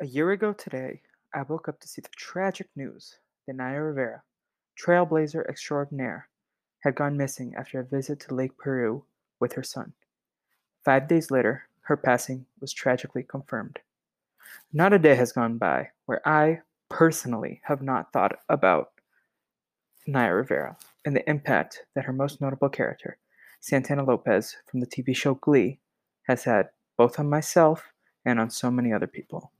A year ago today, I woke up to see the tragic news that Naya Rivera, trailblazer extraordinaire, had gone missing after a visit to Lake Piru with her son. Five days later, her passing was tragically confirmed. Not a day has gone by where I, personally, have not thought about Naya Rivera and the impact that her most notable character, Santana Lopez from the TV show Glee, has had both on myself and on so many other people.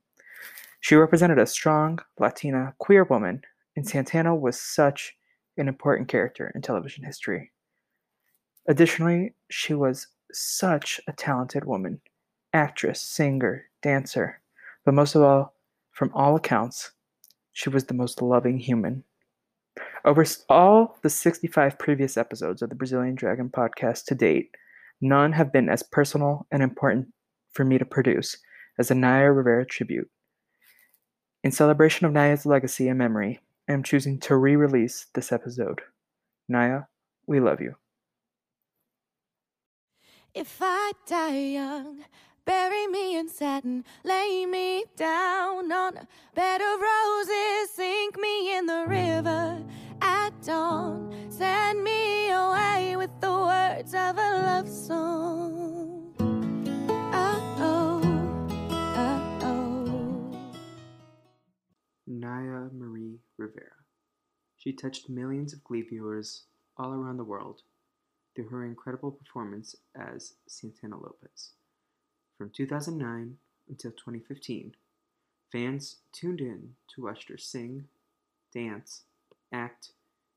She represented a strong Latina queer woman, and Santana was such an important character in television history. Additionally, she was such a talented woman actress, singer, dancer, but most of all, from all accounts, she was the most loving human. Over all the 65 previous episodes of the Brazilian Dragon podcast to date, none have been as personal and important for me to produce as the Naya Rivera tribute. In celebration of Naya's legacy and memory, I am choosing to re release this episode. Naya, we love you. If I die young, bury me in satin, lay me down on a bed of roses, sink me in the river at dawn, send me away with the words of a love song. Naya Marie Rivera. She touched millions of Glee viewers all around the world through her incredible performance as Santana Lopez. From 2009 until 2015, fans tuned in to watch her sing, dance, act,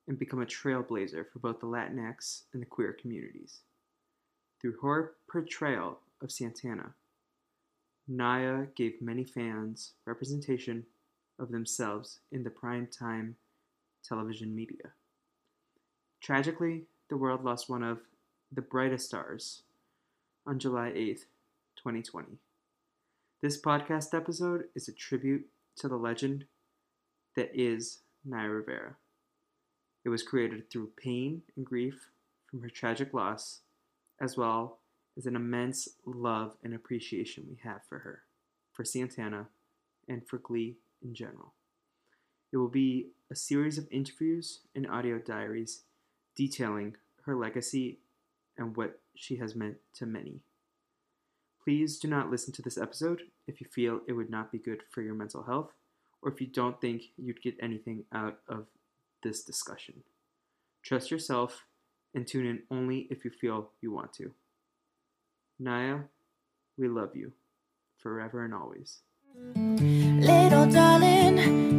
and become a trailblazer for both the Latinx and the queer communities. Through her portrayal of Santana, Naya gave many fans representation of themselves in the prime time television media. Tragically, the world lost one of the brightest stars on July 8th, 2020. This podcast episode is a tribute to the legend that is Naya Rivera. It was created through pain and grief from her tragic loss, as well as an immense love and appreciation we have for her, for Santana, and for Glee in general. It will be a series of interviews and audio diaries detailing her legacy and what she has meant to many. Please do not listen to this episode if you feel it would not be good for your mental health or if you don't think you'd get anything out of this discussion. Trust yourself and tune in only if you feel you want to. Naya, we love you forever and always. Little darling,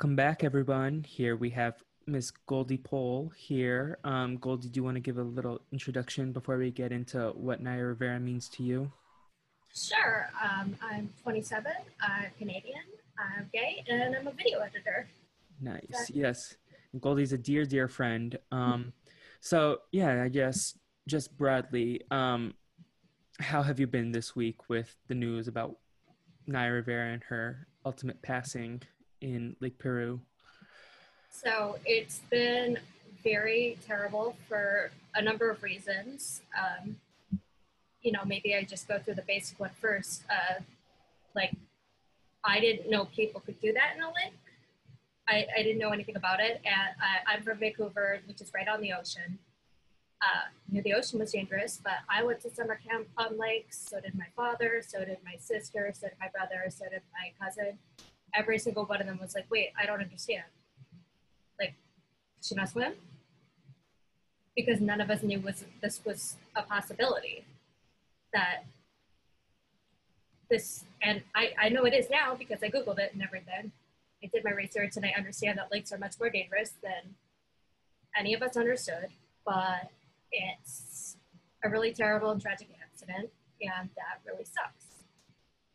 Welcome back, everyone. Here we have Miss Goldie Pole here. Um, Goldie, do you want to give a little introduction before we get into what Naya Rivera means to you? Sure. Um, I'm 27. I'm Canadian. I'm gay, and I'm a video editor. Nice. That- Yes. Goldie's a dear, dear friend. Um, so yeah, I guess just broadly, um, how have you been this week with the news about Naya Rivera and her ultimate passing in Lake Piru? So it's been very terrible for a number of reasons. Um, you know, maybe I just go through the basic one first. Uh, like, I didn't know people could do that in a lake. I, I didn't know anything about it. And I, I'm from Vancouver, which is right on the ocean. Uh, knew the ocean was dangerous, but I went to summer camp on lakes. So did my father. So did my sister. So did my brother. So did my cousin. Every single one of them was like, "Wait, I don't understand. Like, should I swim?" Because none of us knew was this was a possibility. That this, and I, I know it is now because I googled it and everything. I did my research and I understand that lakes are much more dangerous than any of us understood, but it's a really terrible and tragic accident, and that really sucks.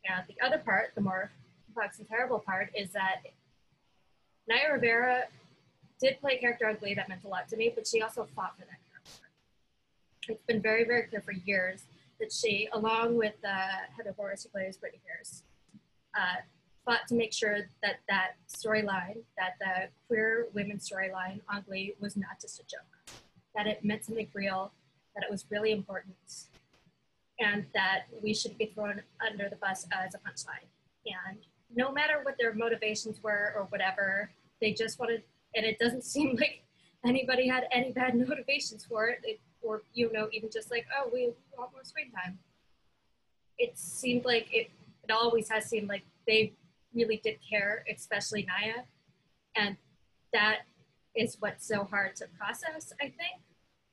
And the other part, the more complex and terrible part, is that Naya Rivera did play a character ugly that meant a lot to me, but she also fought for that character. It's been very, very clear for years that she, along with uh, Heather Morris, who plays Brittany Pierce, uh, fought to make sure that that storyline, that the queer women storyline on Glee was not just a joke, that it meant something real, that it was really important, and that we should be thrown under the bus as a punchline. And no matter what their motivations were or whatever, they just wanted, and it doesn't seem like anybody had any bad motivations for it, it or you know, even just like, oh, we want more screen time. It seemed like it. It always has seemed like they really did care, especially Naya, and that is what's so hard to process. I think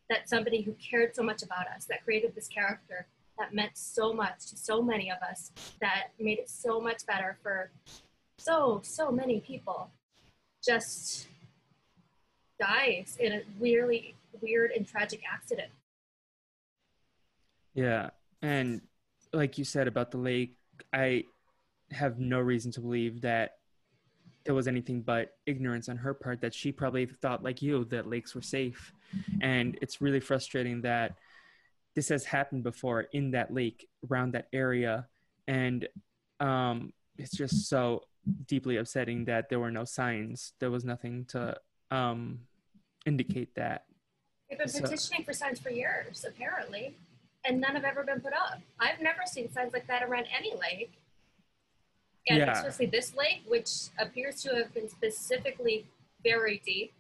that somebody who cared so much about us, that created this character, that meant so much to so many of us, that made it so much better for so so many people, just dies in a really weird and tragic accident. Yeah, and like you said about the lake, I have no reason to believe that there was anything but ignorance on her part that she probably thought like you that lakes were safe and it's really frustrating that this has happened before in that lake around that area and um, it's just so deeply upsetting that there were no signs there was nothing to um, indicate that They've been so, petitioning for signs for years, apparently, and none have ever been put up. I've never seen signs like that around any lake. And yeah. especially this lake, which appears to have been specifically very deep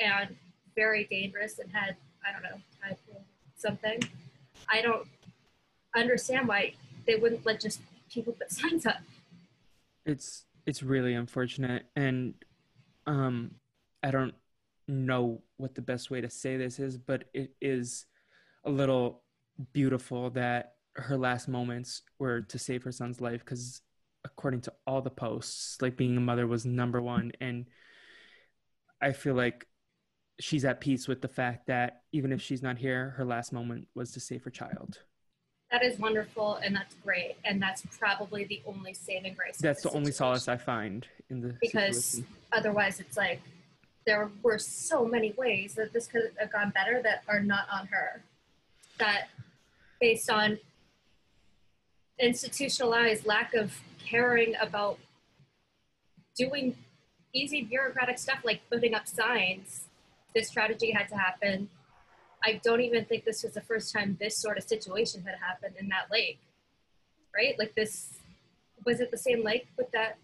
and very dangerous and had, I don't know, tide something. I don't understand why they wouldn't let just people put signs up. It's it's really unfortunate and um I don't know what the best way to say this is, but it is a little beautiful that her last moments were to save her son's life because according to all the posts like being a mother was number one and i feel like she's at peace with the fact that even if she's not here her last moment was to save her child that is wonderful and that's great and that's probably the only saving grace that's the situation. only solace i find in the because situation. otherwise it's like there were so many ways that this could have gone better that are not on her. That based on institutionalized lack of caring about doing easy bureaucratic stuff like putting up signs, this tragedy had to happen. I don't even think this was the first time this sort of situation had happened in that lake, right? Like this, was it the same lake with that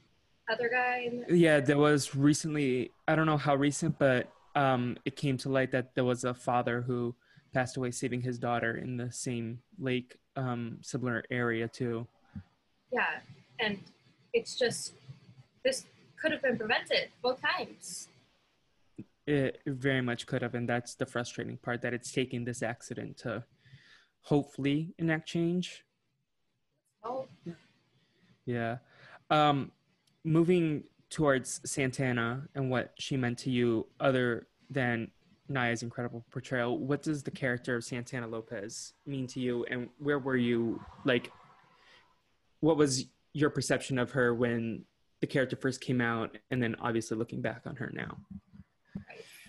other guy? yeah, there was recently. I don't know how recent, but um, it came to light that there was a father who passed away saving his daughter in the same lake, um, similar area too. Yeah, and it's just this could have been prevented both times. It very much could have, and that's the frustrating part that it's taking this accident to hopefully enact change. Oh. Yeah. Um, moving towards Santana and what she meant to you, other than Naya's incredible portrayal, what does the character of Santana Lopez mean to you, and where were you? Like, what was your perception of her when the character first came out, and then obviously looking back on her now?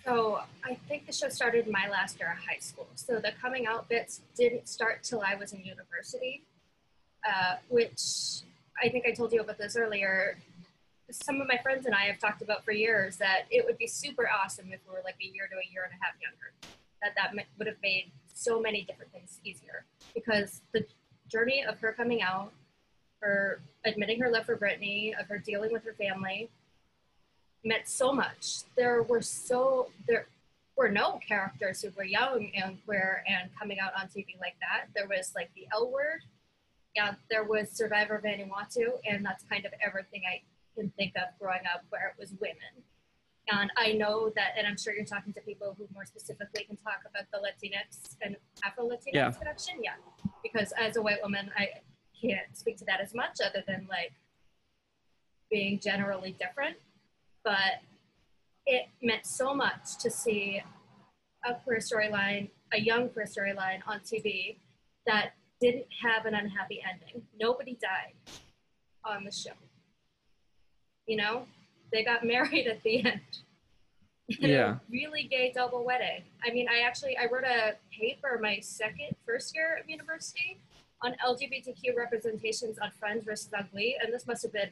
So I think the show started my last year of high school. So the coming out bits didn't start till I was in university, uh, which I think I told you about this earlier some of my friends and I have talked about for years that it would be super awesome if we were like a year to a year and a half younger. That that would have made so many different things easier because the journey of her coming out, her admitting her love for Brittany, of her dealing with her family, meant so much. There were so there were no characters who were young and queer and coming out on TV like that. There was like the L word, yeah, there was Survivor Vanuatu, and that's kind of everything I can think of growing up where it was women. And I know that, and I'm sure you're talking to people who more specifically can talk about the Latinx and Afro Latinx yeah. connection. Yeah. Because as a white woman, I can't speak to that as much other than like being generally different. But it meant so much to see a queer storyline, a young queer storyline on TV that didn't have an unhappy ending. Nobody died on the show you know they got married at the end. Yeah. Really gay double wedding. I mean, I actually I wrote a paper my second first year of university on LGBTQ representations on Friends versus Ugly, and this must have been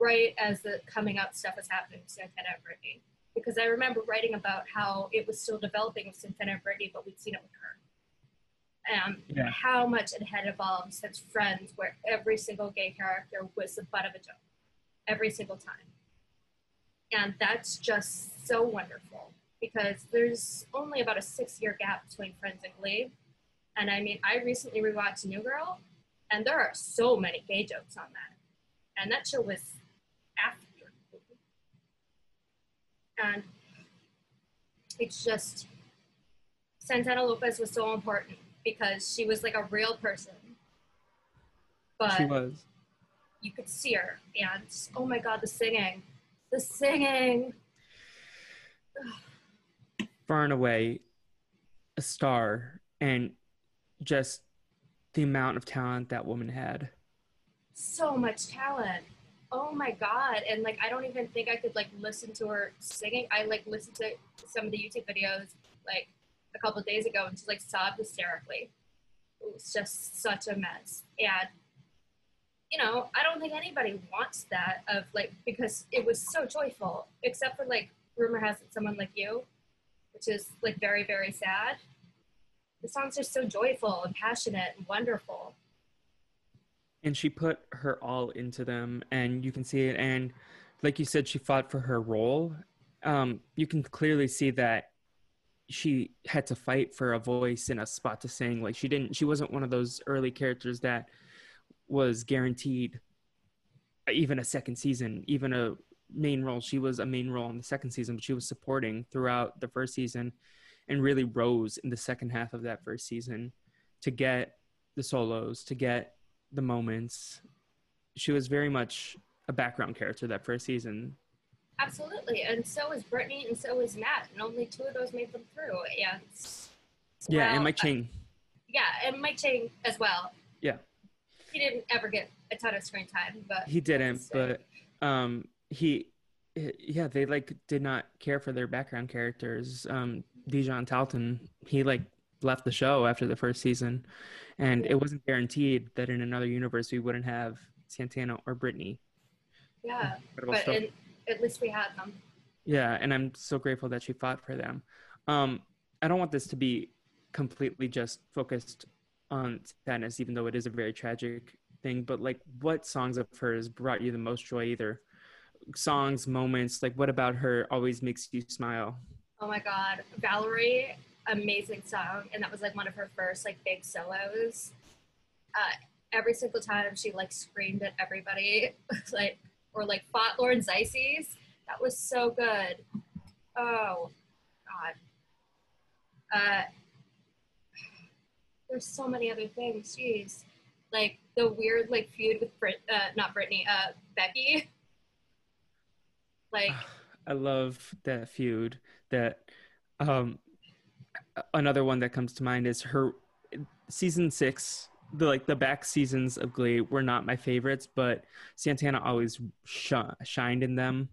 right as the coming out stuff was happening with Santana and Brittany. Because I remember writing about how it was still developing with Santana and Brittany, but we'd seen it with her. And Yeah. how much it had evolved since Friends, where every single gay character was the butt of a joke, every single time. And that's just so wonderful because there's only about a six year gap between Friends and Glee. And I mean, I recently rewatched New Girl, and there are so many gay jokes on that. And that show was after. Glee. And it's just, Santana Lopez was so important because she was like a real person. But She was. you could see her, and oh my god, the singing. The singing. far and away a star and just the amount of talent that woman had. so much talent. Oh my god! And like, I don't even think I could like listen to her singing. I like listened to some of the YouTube videos like a couple days ago, and just like sobbed hysterically. It was just such a mess, and you know, I don't think anybody wants that of like because it was so joyful, except for like rumor has it someone like you, which is like very very sad. The songs are so joyful and passionate and wonderful. And she put her all into them and you can see it and like you said she fought for her role. Um you can clearly see that she had to fight for a voice and a spot to sing. Like she didn't she wasn't one of those early characters that was guaranteed even a second season, even a main role. She was a main role in the second season, but she was supporting throughout the first season and really rose in the second half of that first season to get the solos, to get the moments. She was very much a background character that first season. Absolutely, and so is Brittany, and so is Matt, and only two of those made them through. And Yeah, well, and Mike Chang. yeah, and Mike Chang as well. Yeah. he didn't ever get a ton of screen time, but He didn't, but um he yeah, they like did not care for their background characters. Um Dijon Talton, he like left the show after the first season and it wasn't guaranteed that in another universe we wouldn't have Santana or Brittany. yeah, but at least we had them. Yeah, and I'm so grateful that she fought for them. Um, I don't want this to be completely just focused on sadness, even though it is a very tragic thing. But like, what songs of hers brought you the most joy? Either songs, moments. Like, what about her always makes you smile? Oh my God, Valerie, amazing song, and that was like one of her first like big solos. Uh, every single time she like screamed at everybody, like or like fought Lauren Zizes. That was so good. Oh God. Uh, there's so many other things. Jeez, like the weird like feud with Brit, uh, not Brittany, uh, Becky. Like I love that feud. That um, another one that comes to mind is her season six. The like the back seasons of Glee were not my favorites, but Santana always sh- shined in them.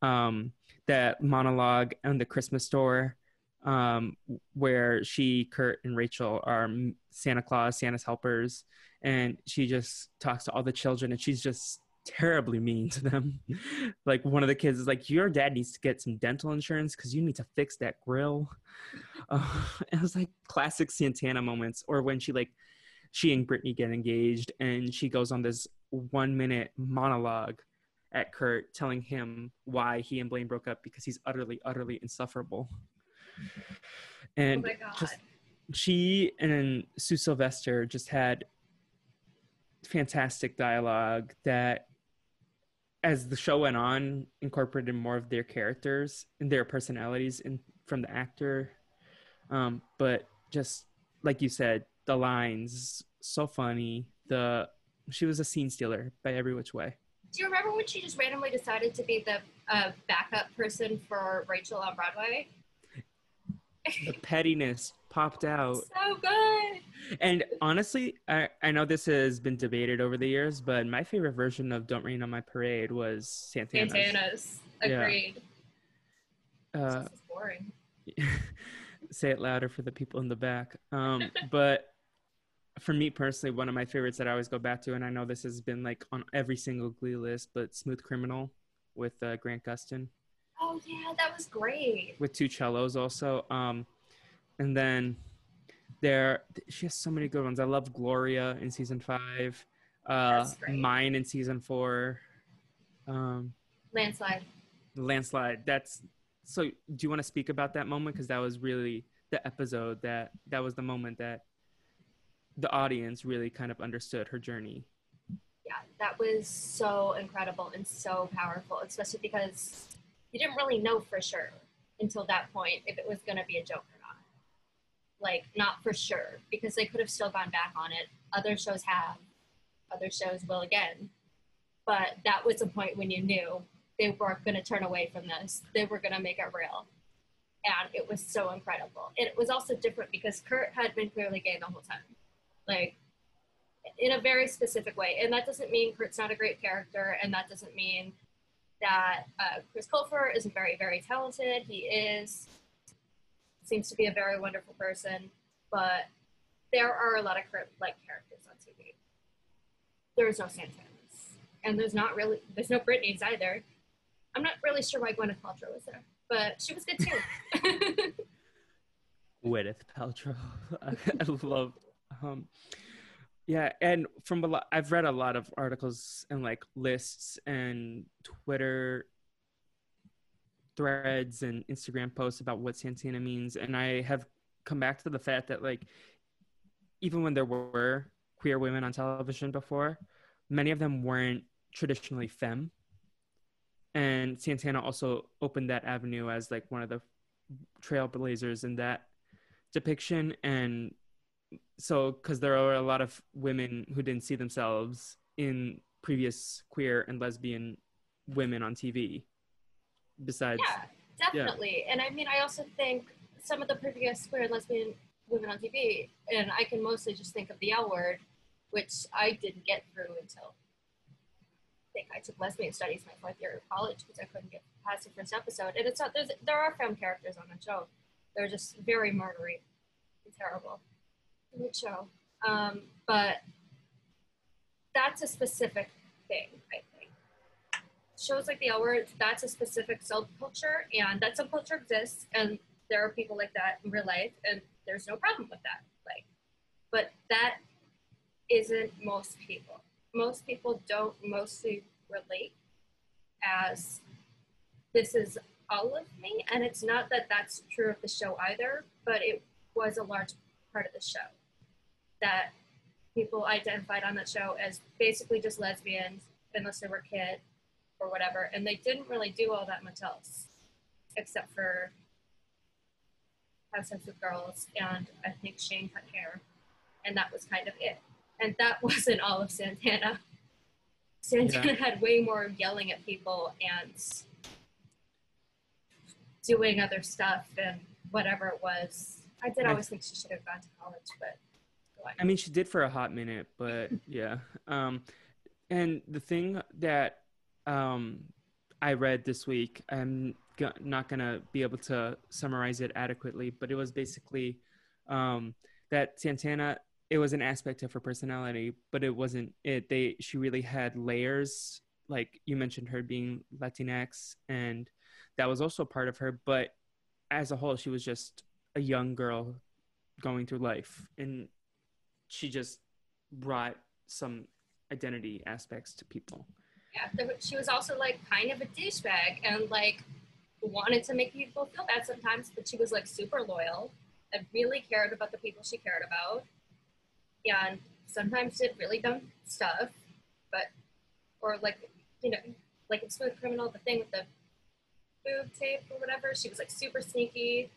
Um, that monologue on the Christmas store, um, where she, Kurt, and Rachel are Santa Claus, Santa's helpers, and she just talks to all the children, and she's just terribly mean to them. like one of the kids is like, "Your dad needs to get some dental insurance because you need to fix that grill." Uh, it was like classic Santana moments, or when she like she and Brittany get engaged, and she goes on this one minute monologue at Kurt, telling him why he and Blaine broke up because he's utterly, utterly insufferable. oh And God. just she and Sue Sylvester just had fantastic dialogue that as the show went on incorporated more of their characters and their personalities in from the actor. Um, but just like you said the lines so funny. The she was a scene stealer by every which way. Do you remember when she just randomly decided to be the uh, backup person for Rachel on Broadway? the pettiness popped out. So good. And honestly, I, I know this has been debated over the years, but my favorite version of Don't Rain on My Parade was Santana's. Santana's. Yeah. Agreed. Uh, this is boring. say it louder for the people in the back. Um, but for me personally, one of my favorites that I always go back to, and I know this has been like on every single Glee list, but Smooth Criminal with uh, Grant Gustin Oh yeah, that was great. with two cellos also. Um, and then there, she has so many good ones. I love Gloria in season five, uh, great. Mine in season four, um, Landslide. Landslide. That's so. Do you want to speak about that moment? Because that was really the episode that that was the moment that the audience really kind of understood her journey. Yeah, that was so incredible and so powerful, especially because you didn't really know for sure until that point if it was going to be a joke. Like, not for sure, because they could have still gone back on it. Other shows have, other shows will again. But that was the point when you knew they weren't going to turn away from this, they were going to make it real. And it was so incredible. And it was also different because Kurt had been clearly gay the whole time. Like, in a very specific way. And that doesn't mean Kurt's not a great character, and that doesn't mean that uh, Chris Colfer isn't very, very talented. He is, seems to be a very wonderful person, but there are a lot of like characters on TV. There's no Santanas, and there's not really, there's no Brittanys either. I'm not really sure why Gwyneth Paltrow was there, but she was good too. Gwyneth Paltrow. I love. Um, yeah, and from a lot, I've read a lot of articles and like lists and Twitter threads and Instagram posts about what Santana means, and I have come back to the fact that like even when there were queer women on television before, many of them weren't traditionally femme, and Santana also opened that avenue as like one of the trailblazers in that depiction. And so because there are a lot of women who didn't see themselves in previous queer and lesbian women on tv besides yeah, definitely. And I mean, I also think some of the previous queer and lesbian women on TV, and I can mostly just think of the L word, which I didn't get through until I think I took lesbian studies my fourth year of college because I couldn't get past the first episode. And it's not there's there are femme characters on the show. They're just very murdery and terrible. Good show. Um, but that's a specific thing, I think. Shows like the Word, that's a specific subculture, and that subculture exists, and there are people like that in real life, and there's no problem with that. Like, but that isn't most people. Most people don't mostly relate as this is all of me, and it's not that that's true of the show either, but it was a large part of the show that people identified on that show as basically just lesbians unless they were kid or whatever and they didn't really do all that much else except for have sex with girls and i think shane cut hair and that was kind of it and that wasn't all of santana santana had way more yelling at people and doing other stuff and whatever it was i did always think she should have gone to college but. I mean, she did for a hot minute, but yeah. Um, and the thing that um, I read this week, I'm not gonna be able to summarize it adequately, but it was basically um, that Santana. It was an aspect of her personality, but it wasn't it. They she really had layers. Like you mentioned, her being Latinx, and that was also part of her. But as a whole, she was just a young girl going through life, and she just brought some identity aspects to people. Yeah, wa- she was also like kind of a douchebag and like wanted to make people feel bad sometimes, but she was like super loyal and really cared about the people she cared about. And sometimes did really dumb stuff, but or like you know, like in Smooth Criminal, the thing with the boob tape or whatever, she was like super sneaky.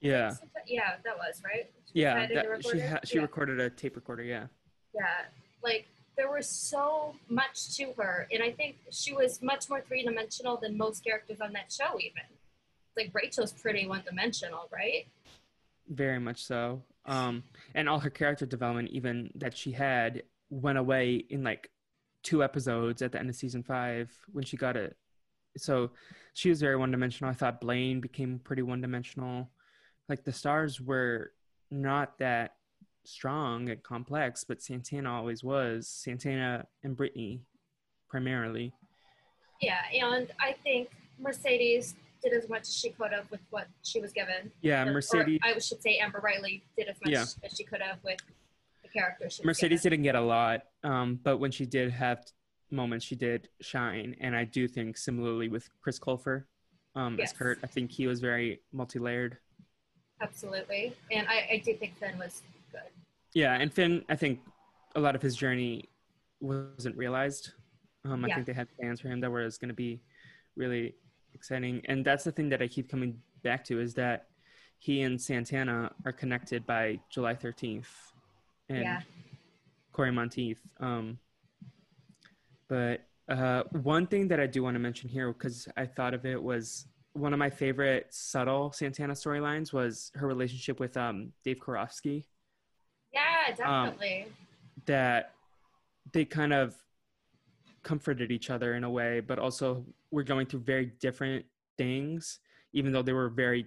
Yeah, yeah, that was right. She yeah. had it in the That, she ha- she Yeah. recorded a tape recorder. Yeah, Yeah, like there was so much to her, and I think she was much more three dimensional than most characters on that show. Even like Rachel's pretty one dimensional, right? very much so. Um, and all her character development, even that she had, went away in like two episodes at the end of season five when she got it. So she was very one dimensional. I thought Blaine became pretty one dimensional. Like the stars were not that strong and complex, but Santana always was. Santana and Brittany primarily. Yeah, and I think Mercedes did as much as she could have with what she was given. Yeah, Or- Mercedes. Or I should say Amber Riley did as much Yeah. as she could have with the character Mercedes didn't get a lot, um, but when she did have moments, she did shine. And I do think similarly with Chris Colfer um, Yes. as Kurt, I think he was very multi-layered. Absolutely. And I, I do think Finn was. Yeah, and Finn, I think a lot of his journey wasn't realized. Um, I Yeah. think they had plans for him that was going to be really exciting, and that's the thing that I keep coming back to is that he and Santana are connected by July thirteenth, and Yeah. Cory Monteith. Um, but uh, one thing that I do want to mention here, because I thought of it, was one of my favorite subtle Santana storylines was her relationship with um, Dave Karofsky Yeah, Um, definitely. that they kind of comforted each other in a way, but also were going through very different things, even though they were very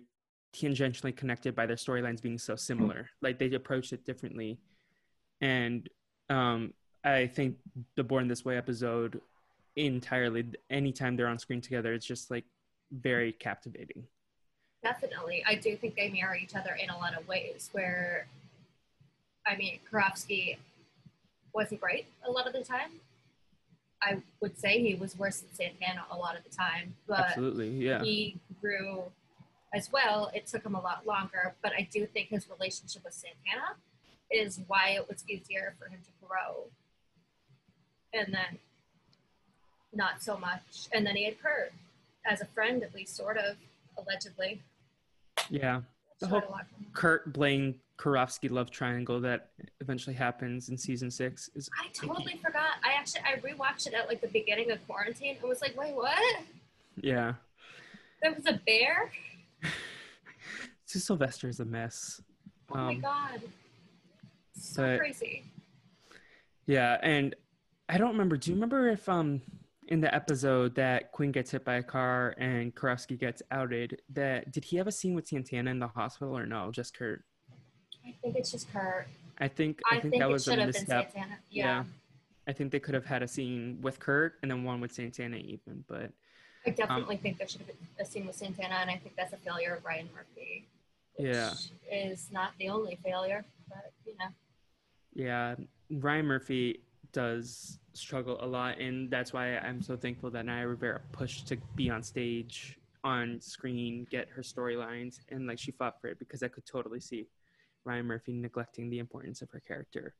tangentially connected by their storylines being so similar. Like they approached it differently. And um, I think the Born This Way episode entirely, anytime they're on screen together, it's just like very captivating. Definitely. I do think they mirror each other in a lot of ways where, I mean, Karofsky wasn't great a lot of the time. I would say he was worse than Santana a lot of the time, but Absolutely. Yeah. he grew as well. It took him a lot longer, but I do think his relationship with Santana is why it was easier for him to grow. And then not so much. And then he had Kurt as a friend, at least, sort of, allegedly. Yeah. The whole a lot from him. Kurt Blaine Karofsky love triangle that eventually happens in season six is I totally forgot. I actually I rewatched it at like the beginning of quarantine. and was like, wait, what? yeah. There was a bear? Sue Sylvester is a mess. Oh my Um, god. So but- crazy. Yeah, and I don't remember. Do you remember if um in the episode that Quinn gets hit by a car and Karofsky gets outed, that did he have a scene with Santana in the hospital or no? Just Kurt. I think it's just Kurt. I think I, I, think, think, that was a misstep. Yeah. Yeah. I think they could have had a scene with Kurt and then one with Santana even, but I Um, definitely think there should have been a scene with Santana, and I think that's a failure of Ryan Murphy. Which Yeah. Is not the only failure, but you know. Yeah, Ryan Murphy does struggle a lot, and that's why I'm so thankful that Naya Rivera pushed to be on stage, on screen, get her storylines, and like she fought for it because I could totally see Ryan Murphy neglecting the importance of her character.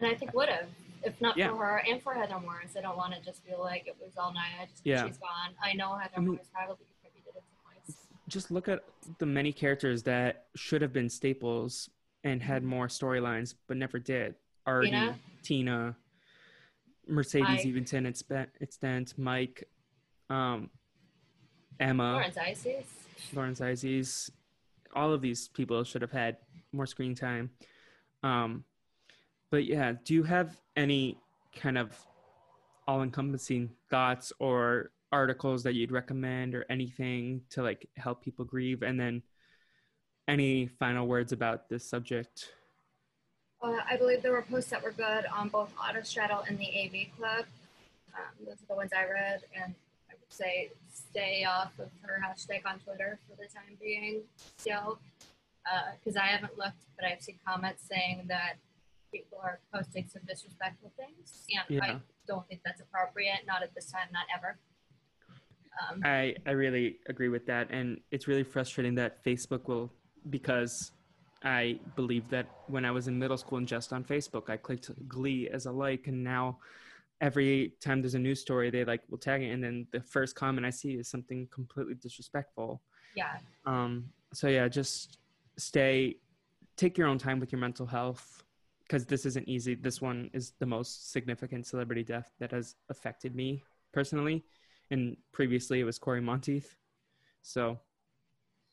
And I think would have, if not Yeah. for her and for Heather Morris. I don't want to just feel like it was all Naya just Yeah. she's gone. I know Heather I mean- Morris probably contributed in some ways. Just look at the many characters that should have been staples and had more storylines, but never did. Artie, Tina? Tina, Mercedes, Mike. even to an extent, Mike, um, Emma. Lauren Zizes. Lauren Zizes, all of these people should have had more screen time. Um, but yeah, do you have any kind of all-encompassing thoughts or articles that you'd recommend or anything to like help people grieve? And then any final words about this subject? Uh, I believe there were posts that were good on both Autostraddle and the AV Club. Um, those are the ones I read, and I would say stay off of her hashtag on Twitter for the time being still, because I haven't looked, but I've seen comments saying that people are posting some disrespectful things, and Yeah. I don't think that's appropriate, not at this time, not ever. Um, I, I really agree with that. And it's really frustrating that Facebook will, because I believe that when I was in middle school and just on Facebook, I clicked Glee as a like. And now every time there's a news story, they like will tag it. And then the first comment I see is something completely disrespectful. yeah, Um, so yeah, just stay, take your own time with your mental health because this isn't easy. This one is the most significant celebrity death that has affected me personally. And previously it was Cory Monteith. So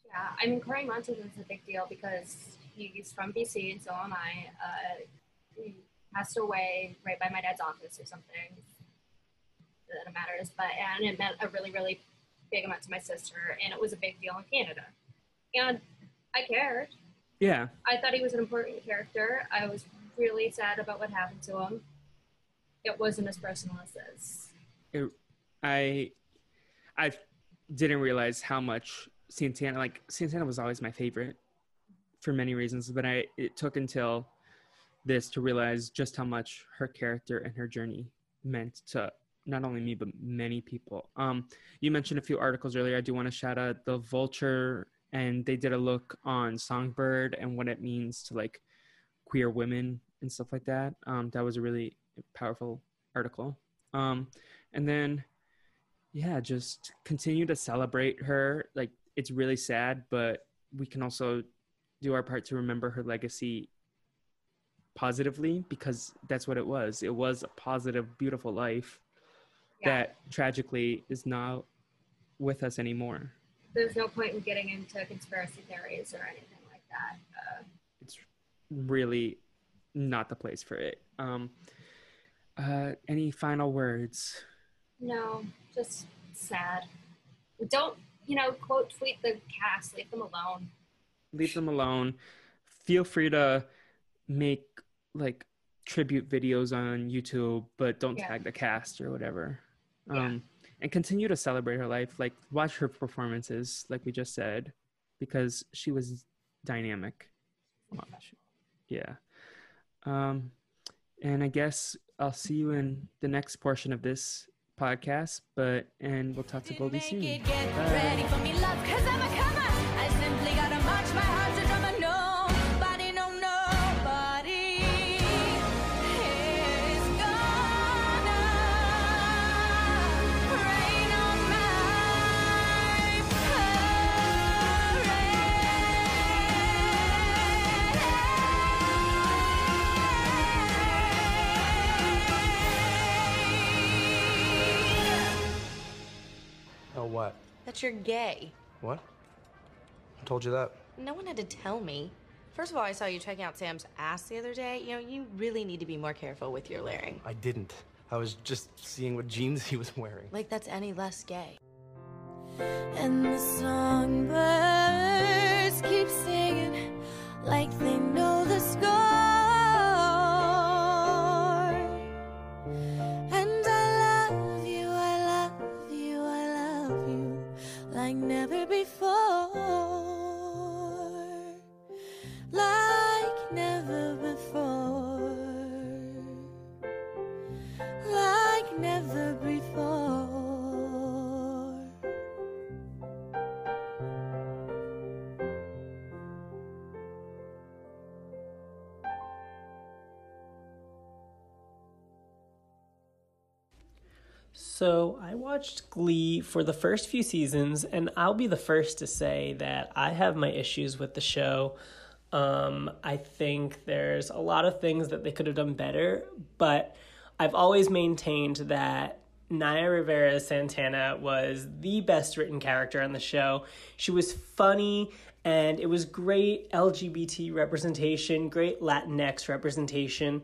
yeah. I mean, Cory Monteith is a big deal because he's from BC, and so am I. Uh, he passed away right by my dad's office or something. That matters, but and it meant a really, really big amount to my sister, and it was a big deal in Canada. And I cared. Yeah. I thought he was an important character. I was really sad about what happened to him. It wasn't as personal as this. It, I I didn't realize how much Santana like Santana was always my favorite for many reasons, but I it took until this to realize just how much her character and her journey meant to not only me but many people. Um, you mentioned a few articles earlier. I do want to shout out the Vulture, and they did a look on Songbird and what it means to like queer women and stuff like that. Um, that was a really powerful article. Um, and then, yeah, just continue to celebrate her. Like it's really sad, but we can also do our part to remember her legacy positively because that's what it was. It was a positive, beautiful life Yeah. that tragically is not with us anymore. There's no point in getting into conspiracy theories or anything like that. Uh, It's really not the place for it. Um, uh, any final words? no, just sad. Don't, you know, quote tweet the cast, leave them alone. Leave them alone. Feel free to make like tribute videos on YouTube, but don't Yeah. tag the cast or whatever. Yeah. And continue to celebrate her life. Like watch her performances, like we just said, because she was dynamic. Watch. Yeah. Um, and I guess I'll see you in the next portion of this podcast, but and we'll talk to Didn't Goldie make soon. That you're gay. What? I told you that. No one had to tell me. First of all, I saw you checking out Sam's ass the other day. You know, you really need to be more careful with your layering. I didn't. I was just seeing what jeans he was wearing. Like that's any less gay. And the songbirds keep singing like they know the score. So I watched Glee for the first few seasons, and I'll be the first to say that I have my issues with the show. Um, I think there's a lot of things that they could have done better, but I've always maintained that Naya Rivera Santana was the best written character on the show. She was funny and it was great LGBT representation, great Latinx representation,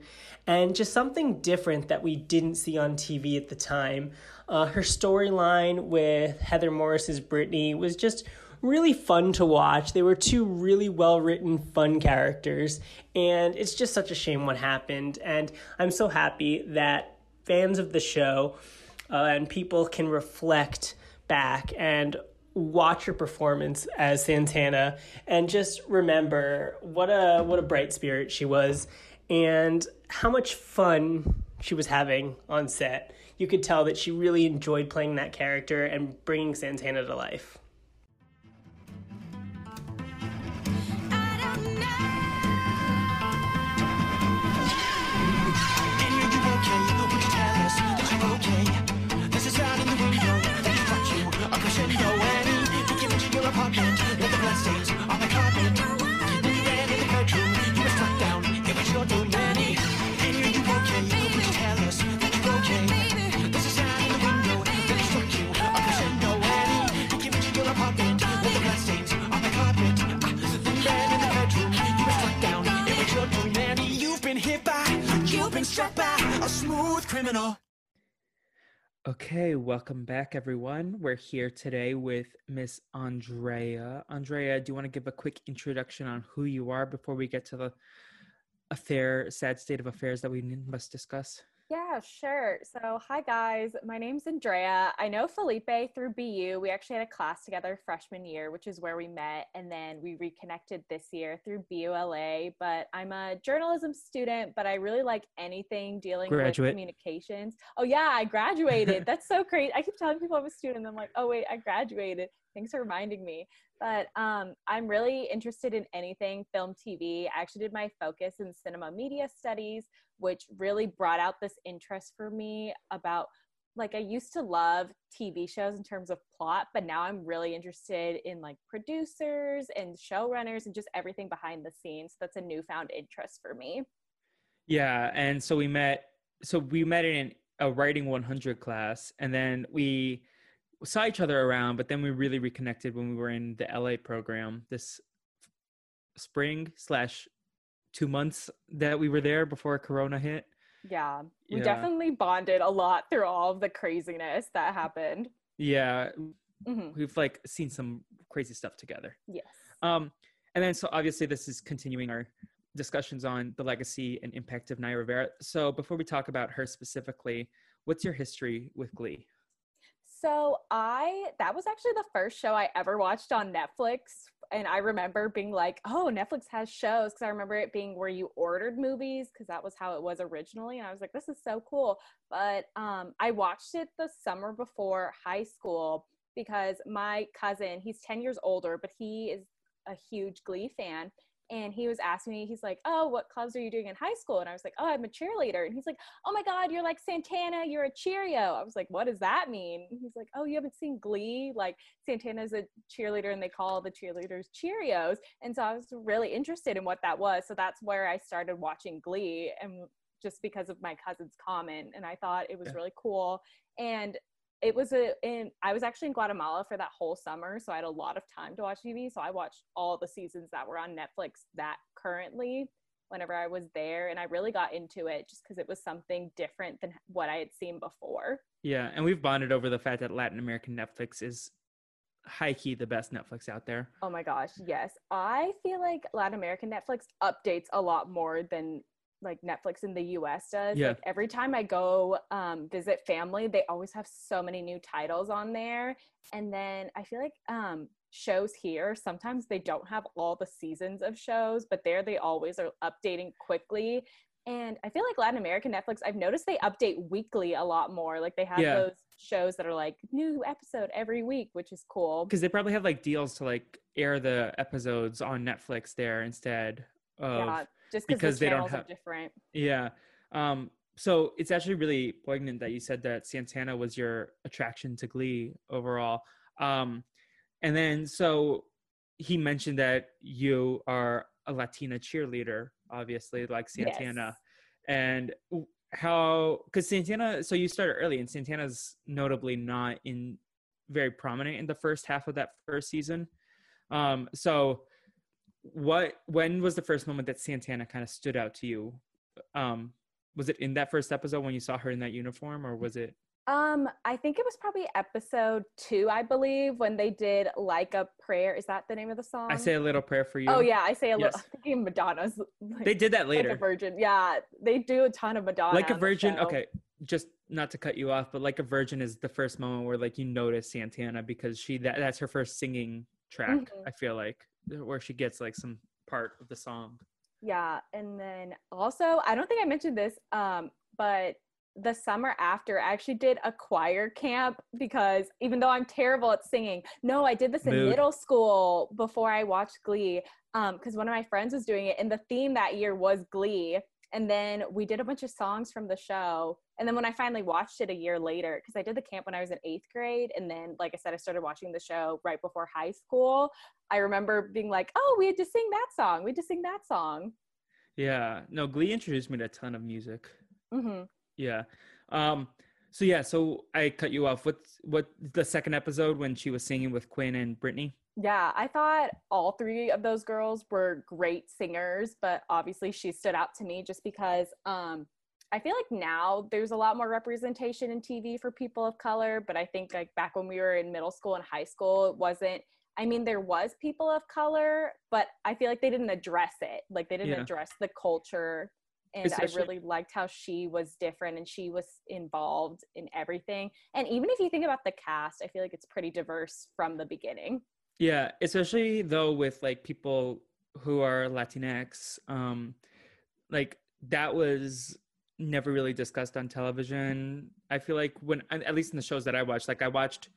and just something different that we didn't see on TV at the time. Uh, her storyline with Heather Morris's Brittany was just really fun to watch. They were two really well written, fun characters, and it's just such a shame what happened. And I'm so happy that fans of the show uh, and people can reflect back and watch her performance as Santana and just remember what a what a bright spirit she was and how much fun she was having on set. You could tell that she really enjoyed playing that character and bringing Santana to life. Criminal. Okay, welcome back, everyone. We're here today with Miss Andrea. Andrea, do you want to give a quick introduction on who you are before we get to the affair, sad state of affairs that we must discuss? Yeah, sure. So, hi guys. My name's Andrea. I know Felipe through BU. We actually had a class together freshman year, which is where we met, and then we reconnected this year through BULA. But I'm a journalism student, but I really like anything dealing Graduate. with communications. Oh yeah, I graduated. That's so great. I keep telling people I'm a student. And I'm like, oh wait, I graduated. Thanks for reminding me. But um, I'm really interested in anything film, TV. I actually did my focus in cinema media studies, which really brought out this interest for me about like I used to love TV shows in terms of plot, but now I'm really interested in like producers and showrunners and just everything behind the scenes. That's a newfound interest for me. Yeah, and so we met. So we met in a writing 100 class, and then we saw each other around. But then we really reconnected when we were in the LA program this spring slash two months that we were there before Corona hit. Yeah, we Yeah. definitely bonded a lot through all of the craziness that happened. Yeah, hmm we've like seen some crazy stuff together. Yes. Um, and then so obviously this is continuing our discussions on the legacy and impact of Naya Rivera. So before we talk about her specifically, what's your history with Glee? So I that was actually the first show I ever watched on Netflix. And I remember being like, oh, Netflix has shows. Cause I remember it being where you ordered movies, because that was how it was originally. And I was like, this is so cool. But um, I watched it the summer before high school because my cousin, he's 10 years older, but he is a huge Glee fan. And he was asking me, he's like, oh, what clubs are you doing in high school? And I was like, oh, I'm a cheerleader. And he's like, oh my God, you're like Santana, you're a Cheerio. I was like, what does that mean? And he's like, oh, you haven't seen Glee? Like Santana's a cheerleader and they call the cheerleaders Cheerios. And so I was really interested in what that was. So that's where I started watching Glee and just because of my cousin's comment. And I thought it was really cool. And it was a in I was actually in Guatemala for that whole summer, so I had a lot of time to watch TV. So I watched all the seasons that were on Netflix that currently whenever I was there and I really got into it just because it was something different than what I had seen before. Yeah, and we've bonded over the fact that Latin American Netflix is high key the best Netflix out there. Oh my gosh, yes. I feel like Latin American Netflix updates a lot more than like Netflix in the US does. Yeah. Like every time I go um, visit family, they always have so many new titles on there. And then I feel like um, shows here, sometimes they don't have all the seasons of shows, but there they always are updating quickly. And I feel like Latin American Netflix, I've noticed they update weekly a lot more. Like they have Yeah. those shows that are like new episode every week, which is cool. Because they probably have like deals to like air the episodes on Netflix there instead of yeah, just because because they don't have- different. Yeah. Um, so it's actually really poignant that you said that Santana was your attraction to Glee overall. Um, and then so he mentioned that you are a Latina cheerleader, obviously, like Santana. And how, because Santana, so you started early, and Santana's notably not in very prominent in the first half of that first season. Um, so what when was the first moment that Santana kind of stood out to you? Um, was it in that first episode when you saw her in that uniform, or was it? Um, I think it was probably episode two, I believe, when they did like a prayer. Is that the name of the song? I say a little prayer for you. Oh yeah, I say a little. Yes. I'm thinking Madonna's. Like, they did that like later. a virgin. Yeah, they do a ton of Madonna. like a virgin. Okay, just not to cut you off, but like a virgin is the first moment where like you notice Santana because she that that's her first singing track. Mhm. I feel like where she gets like some part of the song. Yeah, and then also, I don't think I mentioned this, um, but the summer after, I actually did a choir camp because even though I'm terrible at singing, no, I did this in Mood. middle school before I watched Glee, because one of my friends was doing it, and the theme that year was Glee. And then we did a bunch of songs from the show. And then when I finally watched it a year later, because I did the camp when I was in eighth grade, and then, like I said, I started watching the show right before high school. I remember being like, "Oh, we had to sing that song. We had to sing that song." Yeah, no, Glee introduced me to a ton of music. hmm Yeah. Um so yeah, so I cut you off. What's what the second episode when she was singing with Quinn and Brittany? Yeah, I thought all three of those girls were great singers, but obviously she stood out to me just because um I feel like now there's a lot more representation in TV for people of color, but I think like back when we were in middle school and high school, it wasn't. I mean, there was people of color, but I feel like they didn't address it. Like they didn't Yeah. address the culture. And Especially- I really liked how she was different and she was involved in everything. And even if you think about the cast, I feel like it's pretty diverse from the beginning. Yeah, especially though with like people who are Latinx, um, like that was never really discussed on television. I feel like when, at least in the shows that I watched, like I watched,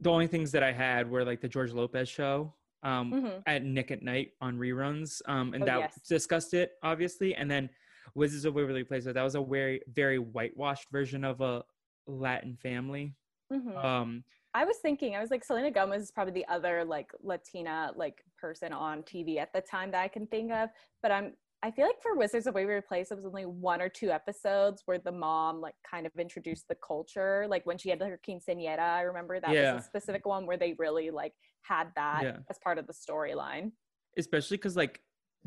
the only things that I had were like the George Lopez show, um, Mhm. at Nick at Nite on reruns, um, and Oh, that yes. discussed it obviously, and then Wizards of Waverly Place. So That was a very very whitewashed version of a Latin family. Mhm. Um, I was thinking, I was like, Selena Gomez is probably the other like Latina like person on TV at the time that I can think of. But I'm I feel like for Wizards of Waverly Place, it was only one or two episodes where the mom like kind of introduced the culture. Like when she had her quinceañera, I remember that Yeah. was a specific one where they really like had that Yeah. as part of the storyline. especially because like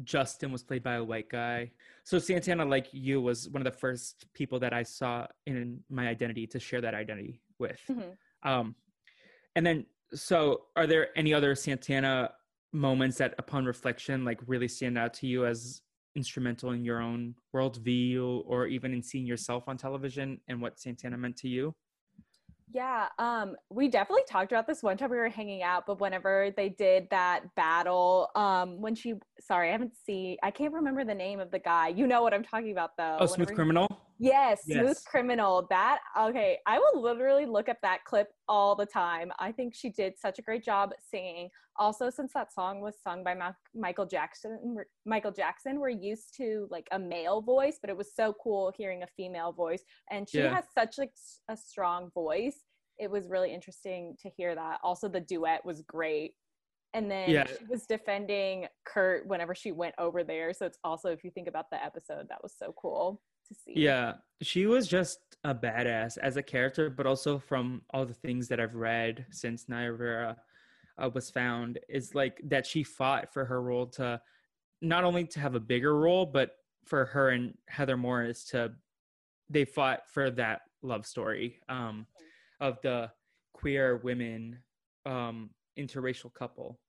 Justin was played by a white guy. So Santana, like you, was one of the first people that I saw in my identity to share that identity with. Mhm. Um, and then, so are there any other Santana moments that, upon reflection, like really stand out to you as instrumental in your own worldview, or even in seeing yourself on television and what Santana meant to you? Yeah, um, we definitely talked about this one time we were hanging out, but whenever they did that battle, um, when she sorry, I haven't seen I can't remember the name of the guy. You know what I'm talking about though. Oh, Smooth Whenever he- Criminal. Yes, Smooth Criminal. That okay. I will literally look up that clip all the time. I think she did such a great job singing. Also, since that song was sung by Ma- Michael Jackson, Michael Jackson, we're used to like a male voice, but it was so cool hearing a female voice. And she Yeah. has such like a strong voice. It was really interesting to hear that. Also, the duet was great. And then Yeah. she was defending Kurt whenever she went over there. So it's also, if you think about the episode, that was so cool to see. Yeah, she was just a badass as a character, but also from all the things that I've read since Naya Rivera uh, was found, is like that she fought for her role to not only to have a bigger role, but for her and Heather Morris to they fought for that love story um, of the queer women um, interracial couple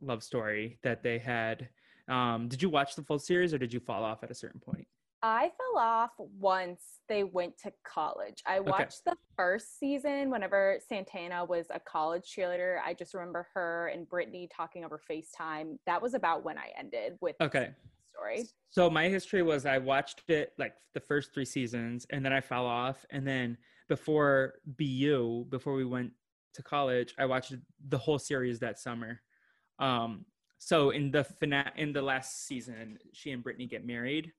love story that they had. Um, did you watch the full series or did you fall off at a certain point? I fell off once they went to college. I watched the first season whenever Santana was a college cheerleader. I just remember her and Brittany talking over FaceTime. That was about when I ended with the Okay. story. So my history was I watched it like the first three seasons and then I fell off. And then before BU, before we went to college, I watched the whole series that summer. Um, so in the fina- in the last season, she and Brittany get married,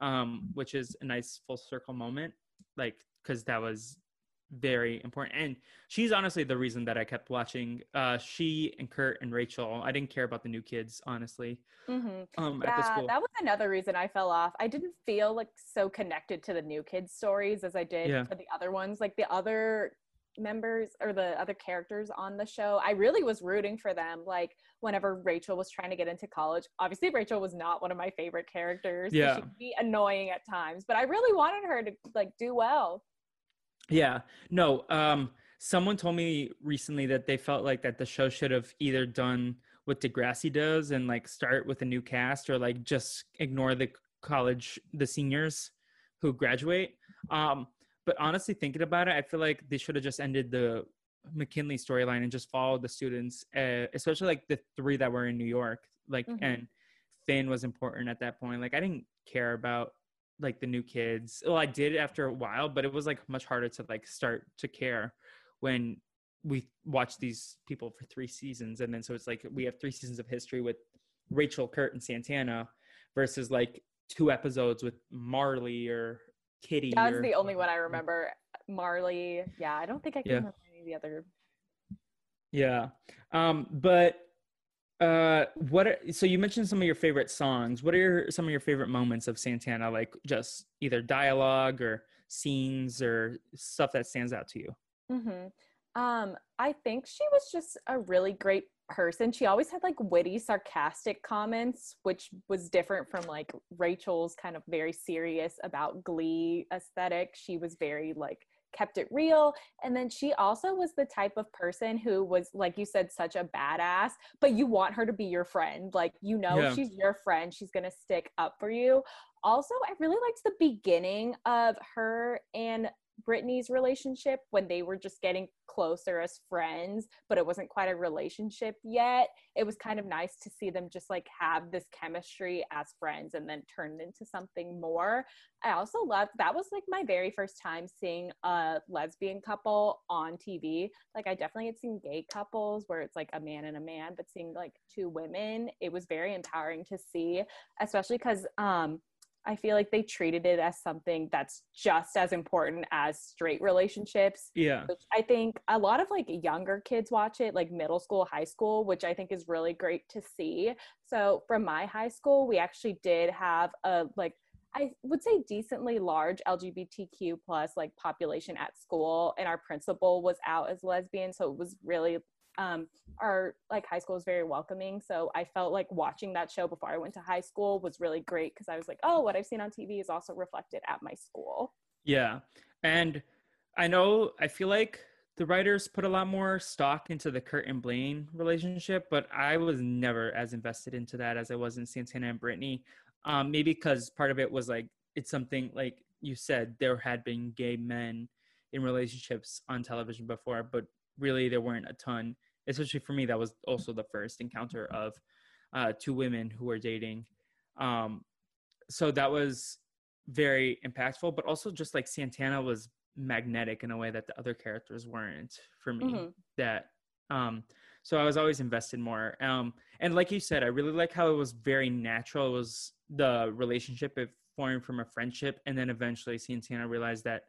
um, which is a nice full circle moment, like because that was very important. And she's honestly the reason that I kept watching. Uh, she and Kurt and Rachel. I didn't care about the new kids, honestly. hmm Um, at the Yeah, school. that was another reason I fell off. I didn't feel like so connected to the new kids' stories as I did Yeah. to the other ones. Like the other members or the other characters on the show, I really was rooting for them. Like whenever Rachel was trying to get into college, obviously Rachel was not one of my favorite characters. Yeah. She could be annoying at times, but I really wanted her to like do well. Yeah. No, um someone told me recently that they felt like that the show should have either done what Degrassi does and like start with a new cast or like just ignore the college the seniors who graduate. Um but honestly thinking about it, I feel like they should have just ended the McKinley storyline and just followed the students, uh, especially like the three that were in New York. Like Mhm. and Finn was important at that point. Like I didn't care about like the new kids. Well, I did after a while, but it was like much harder to like start to care when we watched these people for three seasons, and then so it's like we have three seasons of history with Rachel, Kurt, and Santana versus like two episodes with Marley or Kitty. That was or- the only one I remember. Marley. Yeah, I don't think I can Yeah. remember any of the other. Yeah. Um, but uh what are, so you mentioned some of your favorite songs. What are your, some of your favorite moments of Santana like just either dialogue or scenes or stuff that stands out to you? hmm Um, I think she was just a really great person. She always had like witty, sarcastic comments, which was different from like Rachel's kind of very serious about glee aesthetic. She was very like kept it real. And then she also was the type of person who was, like you said, such a badass, but you want her to be your friend. Like, you know, Yeah. she's your friend, she's going to stick up for you. Also, I really liked the beginning of her and Brittany's relationship when they were just getting closer as friends, but it wasn't quite a relationship yet. It was kind of nice to see them just like have this chemistry as friends and then turn into something more. I also loved that was like my very first time seeing a lesbian couple on TV. Like I definitely had seen gay couples where it's like a man and a man, but seeing like two women, it was very empowering to see, especially because um I feel like they treated it as something that's just as important as straight relationships Yeah. which I think a lot of like younger kids watch it, like middle school, high school, which I think is really great to see. So from my high school, we actually did have a like I would say decently large LGBTQ plus like population at school, and our principal was out as lesbian, so it was really um our like high school is very welcoming so i felt like watching that show before i went to high school was really great because i was like oh what i've seen on tv is also reflected at my school Yeah. And I know I feel like the writers put a lot more stock into the Kurt and Blaine relationship, but I was never as invested into that as I was in Santana and Brittany. Um, maybe because part of it was like it's something like you said, there had been gay men in relationships on television before, but really there weren't a ton. Especially for me, that was also the first encounter of uh, two women who were dating. Um, so that was very impactful, but also just like Santana was magnetic in a way that the other characters weren't for me. Mhm. That um so I was always invested more. Um and like you said, I really like how it was very natural. It was the relationship it formed from a friendship and then eventually Santana realized that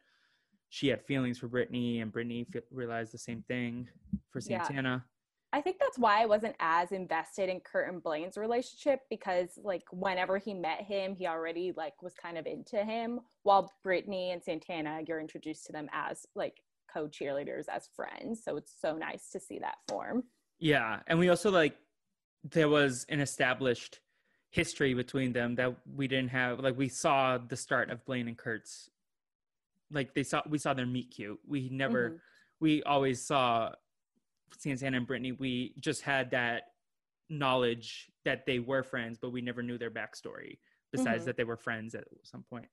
she had feelings for Brittany and Brittany fe- realized the same thing for Yeah. Santana. I think that's why I wasn't as invested in Kurt and Blaine's relationship because like whenever he met him, he already like was kind of into him. While Brittany and Santana, you're introduced to them as like co-cheerleaders as friends. So it's so nice to see that form. Yeah, and we also like there was an established history between them that we didn't have. Like we saw the start of Blaine and Kurt's. Like they saw, we saw their meet cute. We never, Mhm. we always saw Santana and Brittany. We just had that knowledge that they were friends, but we never knew their backstory. Besides Mhm. that, they were friends at some point.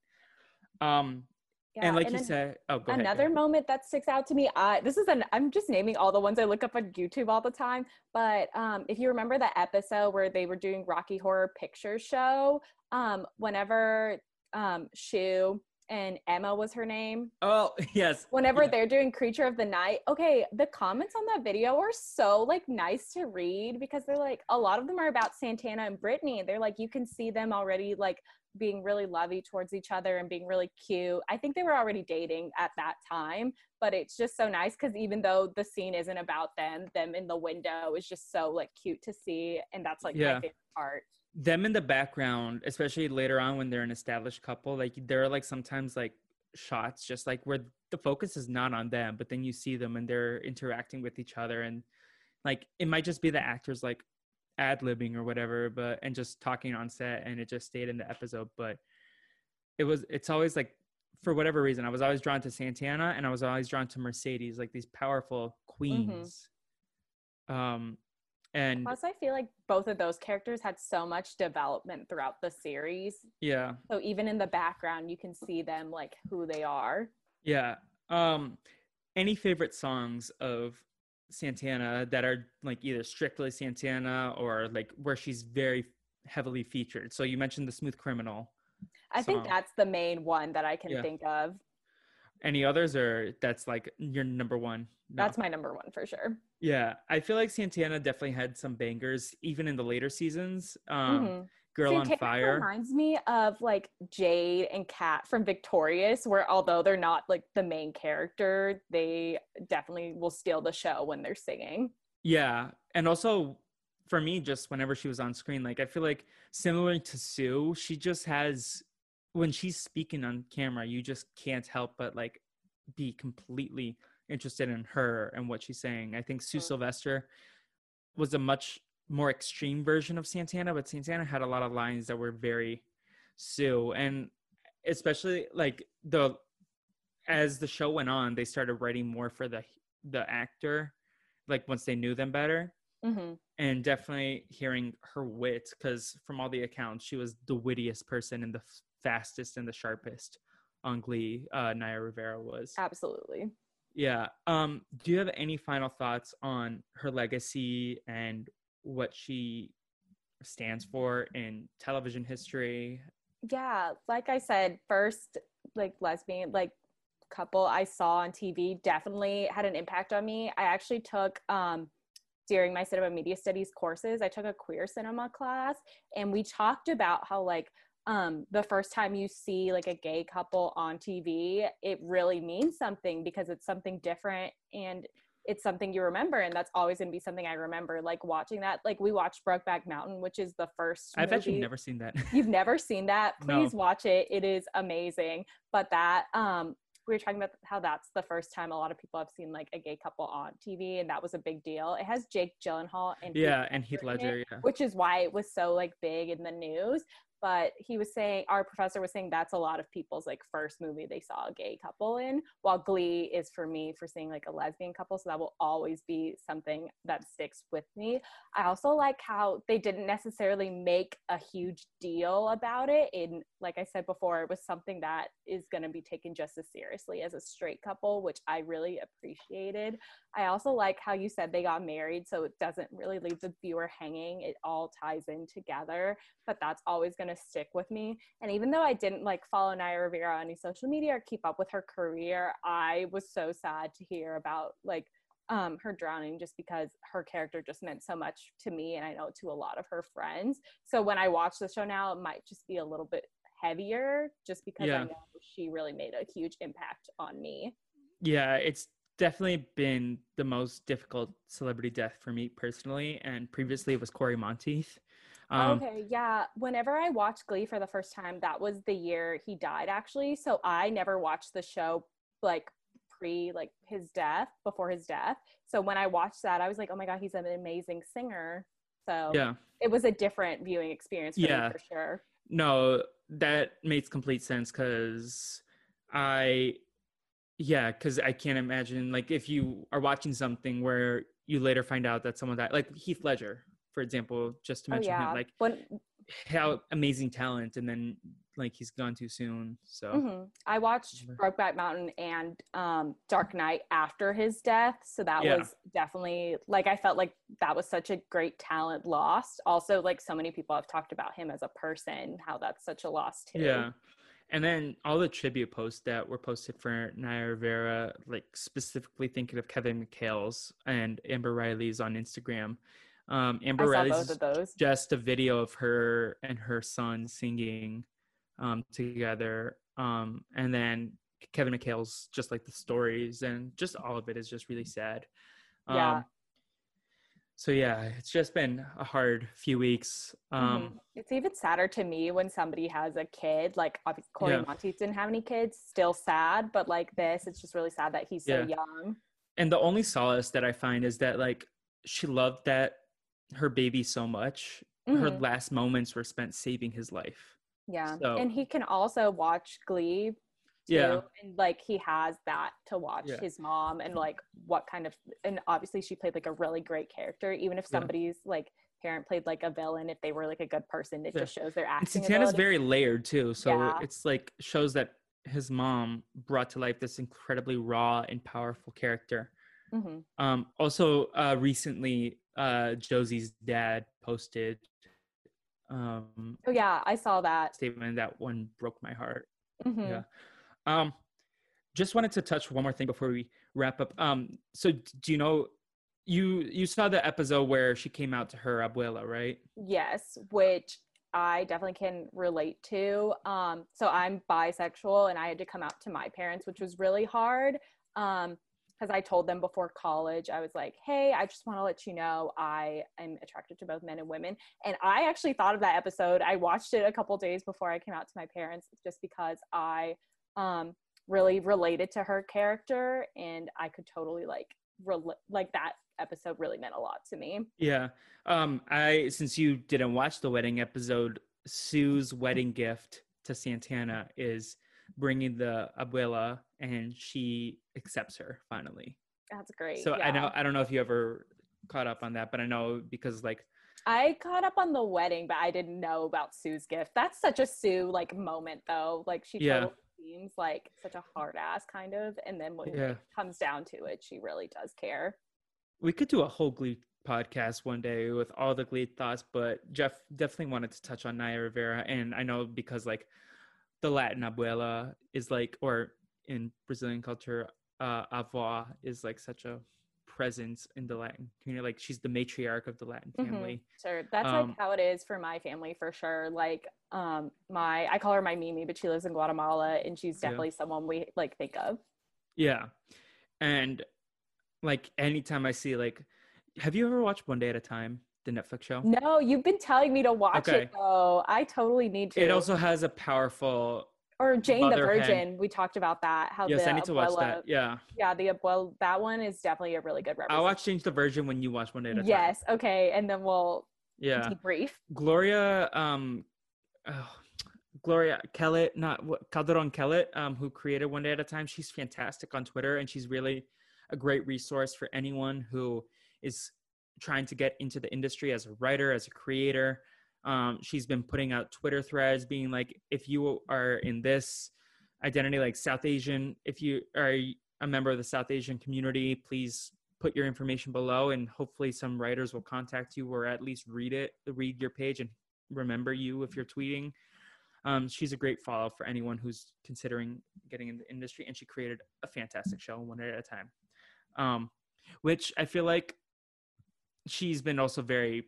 Um, Yeah, and like you then- said, oh, go ahead, go another ahead. moment that sticks out to me uh, this is an i'm just naming all the ones i look up on youtube all the time but um, if you remember the episode where they were doing rocky horror picture show um, whenever um, Schue and emma was her name Oh, yes. whenever Yeah. they're doing creature of the night okay the comments on that video are so like nice to read because they're like a lot of them are about santana and brittany they're like you can see them already like being really lovey towards each other and being really cute i think they were already dating at that time but it's just so nice because even though the scene isn't about them them in the window is just so like cute to see and that's like Yeah. my favorite part them in the background, especially later on when they're an established couple, like there are like sometimes like shots just like where the focus is not on them, but then you see them and they're interacting with each other and like it might just be the actors like ad libbing or whatever, but and just talking on set and it just stayed in the episode. But it was it's always like for whatever reason, I was always drawn to Santana and I was always drawn to Mercedes, like these powerful queens. Um and plus i feel like both of those characters had so much development throughout the series yeah. So even in the background, you can see them like who they are. Yeah. Um any favorite songs of Santana that are like either strictly Santana or like where she's very heavily featured. So you mentioned the Smooth Criminal. I think that's the main one that I can Yeah. think of. Any others or that's like your number one? No. That's my number one for sure. Yeah, I feel like Santana definitely had some bangers even in the later seasons. Um Mhm. Girl on Fire. reminds me of like Jade and Cat from Victorious, where although they're not like the main character, they definitely will steal the show when they're singing. Yeah, and also for me, just whenever she was on screen, like I feel like similar to Sue, she just has when she's speaking on camera, you just can't help but like be completely interested in her and what she's saying. I think Sue Mhm. Sylvester was a much more extreme version of Santana, but Santana had a lot of lines that were very Sue, and especially like the as the show went on, they started writing more for the the actor, like once they knew them better, hmm and definitely hearing her wit because from all the accounts, she was the wittiest person and the f- fastest and the sharpest on Glee. Uh, Naya Rivera was. Absolutely. Yeah. Um, do you have any final thoughts on her legacy and what she stands for in television history? yeah like i said first like lesbian like couple i saw on tv definitely had an impact on me i actually took um during my cinema media studies courses i took a queer cinema class and we talked about how like um the first time you see like a gay couple on tv it really means something because it's something different and it's something you remember and that's always going to be something i remember like watching that like we watched brokeback mountain which is the first I've actually movie- never seen that. you've never seen that No. please watch it it is amazing but that um we were talking about how that's the first time a lot of people have seen like a gay couple on tv and that was a big deal it has jake gyllenhaal and Heath yeah, and Heath in it, Ledger. Yeah. which is why it was so like big in the news but he was saying our professor was saying that's a lot of people's like first movie they saw a gay couple in while glee is for me for seeing like a lesbian couple so that will always be something that sticks with me i also like how they didn't necessarily make a huge deal about it in like i said before it was something that is going to be taken just as seriously as a straight couple which i really appreciated I also like how you said they got married, so it doesn't really leave the viewer hanging. It all ties in together, but that's always going to stick with me. And even though I didn't like follow Naya Rivera on any social media or keep up with her career, I was so sad to hear about like um, her drowning just because her character just meant so much to me and I know to a lot of her friends. So when I watch the show now, it might just be a little bit heavier just because Yeah. I know she really made a huge impact on me. Yeah, it's definitely been the most difficult celebrity death for me personally. And previously it was Cory Monteith. Um, okay, yeah. Whenever I watched Glee for the first time, that was the year he died actually. So I never watched the show like pre like his death, before his death. So when I watched that, I was like, "Oh my god, he's an amazing singer." So Yeah. it was a different viewing experience for Yeah. me for sure. No, that makes complete sense because I, yeah, because I can't imagine like if you are watching something where you later find out that someone died, like Heath Ledger, for example, just to Oh mention yeah. him, like when how amazing talent, and then like he's gone too soon. So Mhm. I watched. Brokeback Mountain and um, Dark Knight after his death, so that Yeah. was definitely like I felt like that was such a great talent lost. Also, like so many people have talked about him as a person, how that's such a loss too. Yeah. And then all the tribute posts that were posted for Naya Rivera, like specifically thinking of Kevin McHale's and Amber Riley's on Instagram. Um, Amber Riley's both of those. just a video of her and her son singing um, together. Um, and then Kevin McHale's just like the stories and just all of it is just really sad. Um, Yeah. So yeah, it's just been a hard few weeks. Um, Mhm. It's even sadder to me when somebody has a kid. Like obviously Cory Yeah. Monteith didn't have any kids, still sad, but like this, it's just really sad that he's so young. and the only solace that I find is that like she loved that her baby so much. Her Mhm. last moments were spent saving his life. Yeah. So- and he can also watch Glee. Too, Yeah. And like he has that to watch Yeah. his mom and like what kind of and obviously she played like a really great character. Even if Yeah. somebody's like parent played like a villain, if they were like a good person, it Yeah. just shows their acting. Santana's very layered too, so Yeah. it's like shows that his mom brought to life this incredibly raw and powerful character. Mhm. Um, also, uh, recently, uh, Josey's dad posted um, Oh yeah, I saw that. statement that one broke my heart. Mhm. Yeah. Um, just wanted to touch one more thing before we wrap up. Um, so do you know you you saw the episode where she came out to her abuela, right? Yes, which I definitely can relate to. Um, so I'm bisexual and I had to come out to my parents, which was really hard. Um, because I told them before college, I was like, hey, I just want to let you know I am attracted to both men and women. And I actually thought of that episode. I watched it a couple days before I came out to my parents just because I um really related to her character and I could totally like like that episode really meant a lot to me. Yeah. Um, I since you didn't watch the wedding episode, Sue's wedding gift to Santana is bringing the abuela, and she accepts her finally. That's great. So I know I don't know if you ever caught up on that, but I know because like I caught up on the wedding, but I didn't know about Sue's gift. That's such a Sue like moment though. Like she Yeah. totally seems like such a hard ass kind of, and then when Yeah. it comes down to it, she really does care. we could do a whole Glee podcast one day with all the Glee thoughts, but Jeff definitely wanted to touch on Naya Rivera, and I know because like the Latin abuela is like, or in Brazilian culture, uh, avó is like such a presence in the Latin community. Like she's the matriarch of the Latin Mhm. family. Sure, that's Um, like how it is for my family for sure. Like, um, my I call her my Mimi, but she lives in Guatemala, and she's Yeah. definitely someone we like think of. Yeah, and like anytime I see like, have you ever watched One Day at a Time, the Netflix show? No, you've been telling me to watch Okay. it though. I totally need to. It also has a powerful. Or Jane the. Virgin. We talked about that. How Yes, the I need to watch that. Yeah. Yeah, the well, that one is definitely a really good I'll watch Jane the Virgin when you watch One Day at a Time. Yes. Okay, and then we'll Yeah. debrief. Gloria, um, oh, Gloria Kellett, not what Calderon Kellett, um, who created One Day at a Time. She's fantastic on Twitter, and she's really a great resource for anyone who is trying to get into the industry as a writer, as a creator. Um, she's been putting out Twitter threads, being like, if you are in this identity, like South Asian, if you are a member of the South Asian community, please put your information below, and hopefully some writers will contact you or at least read it, read your page, and remember you if you're tweeting. Um, she's a great follow for anyone who's considering getting in the industry, and she created a fantastic show, one at a time. Um, which I feel like she's been also very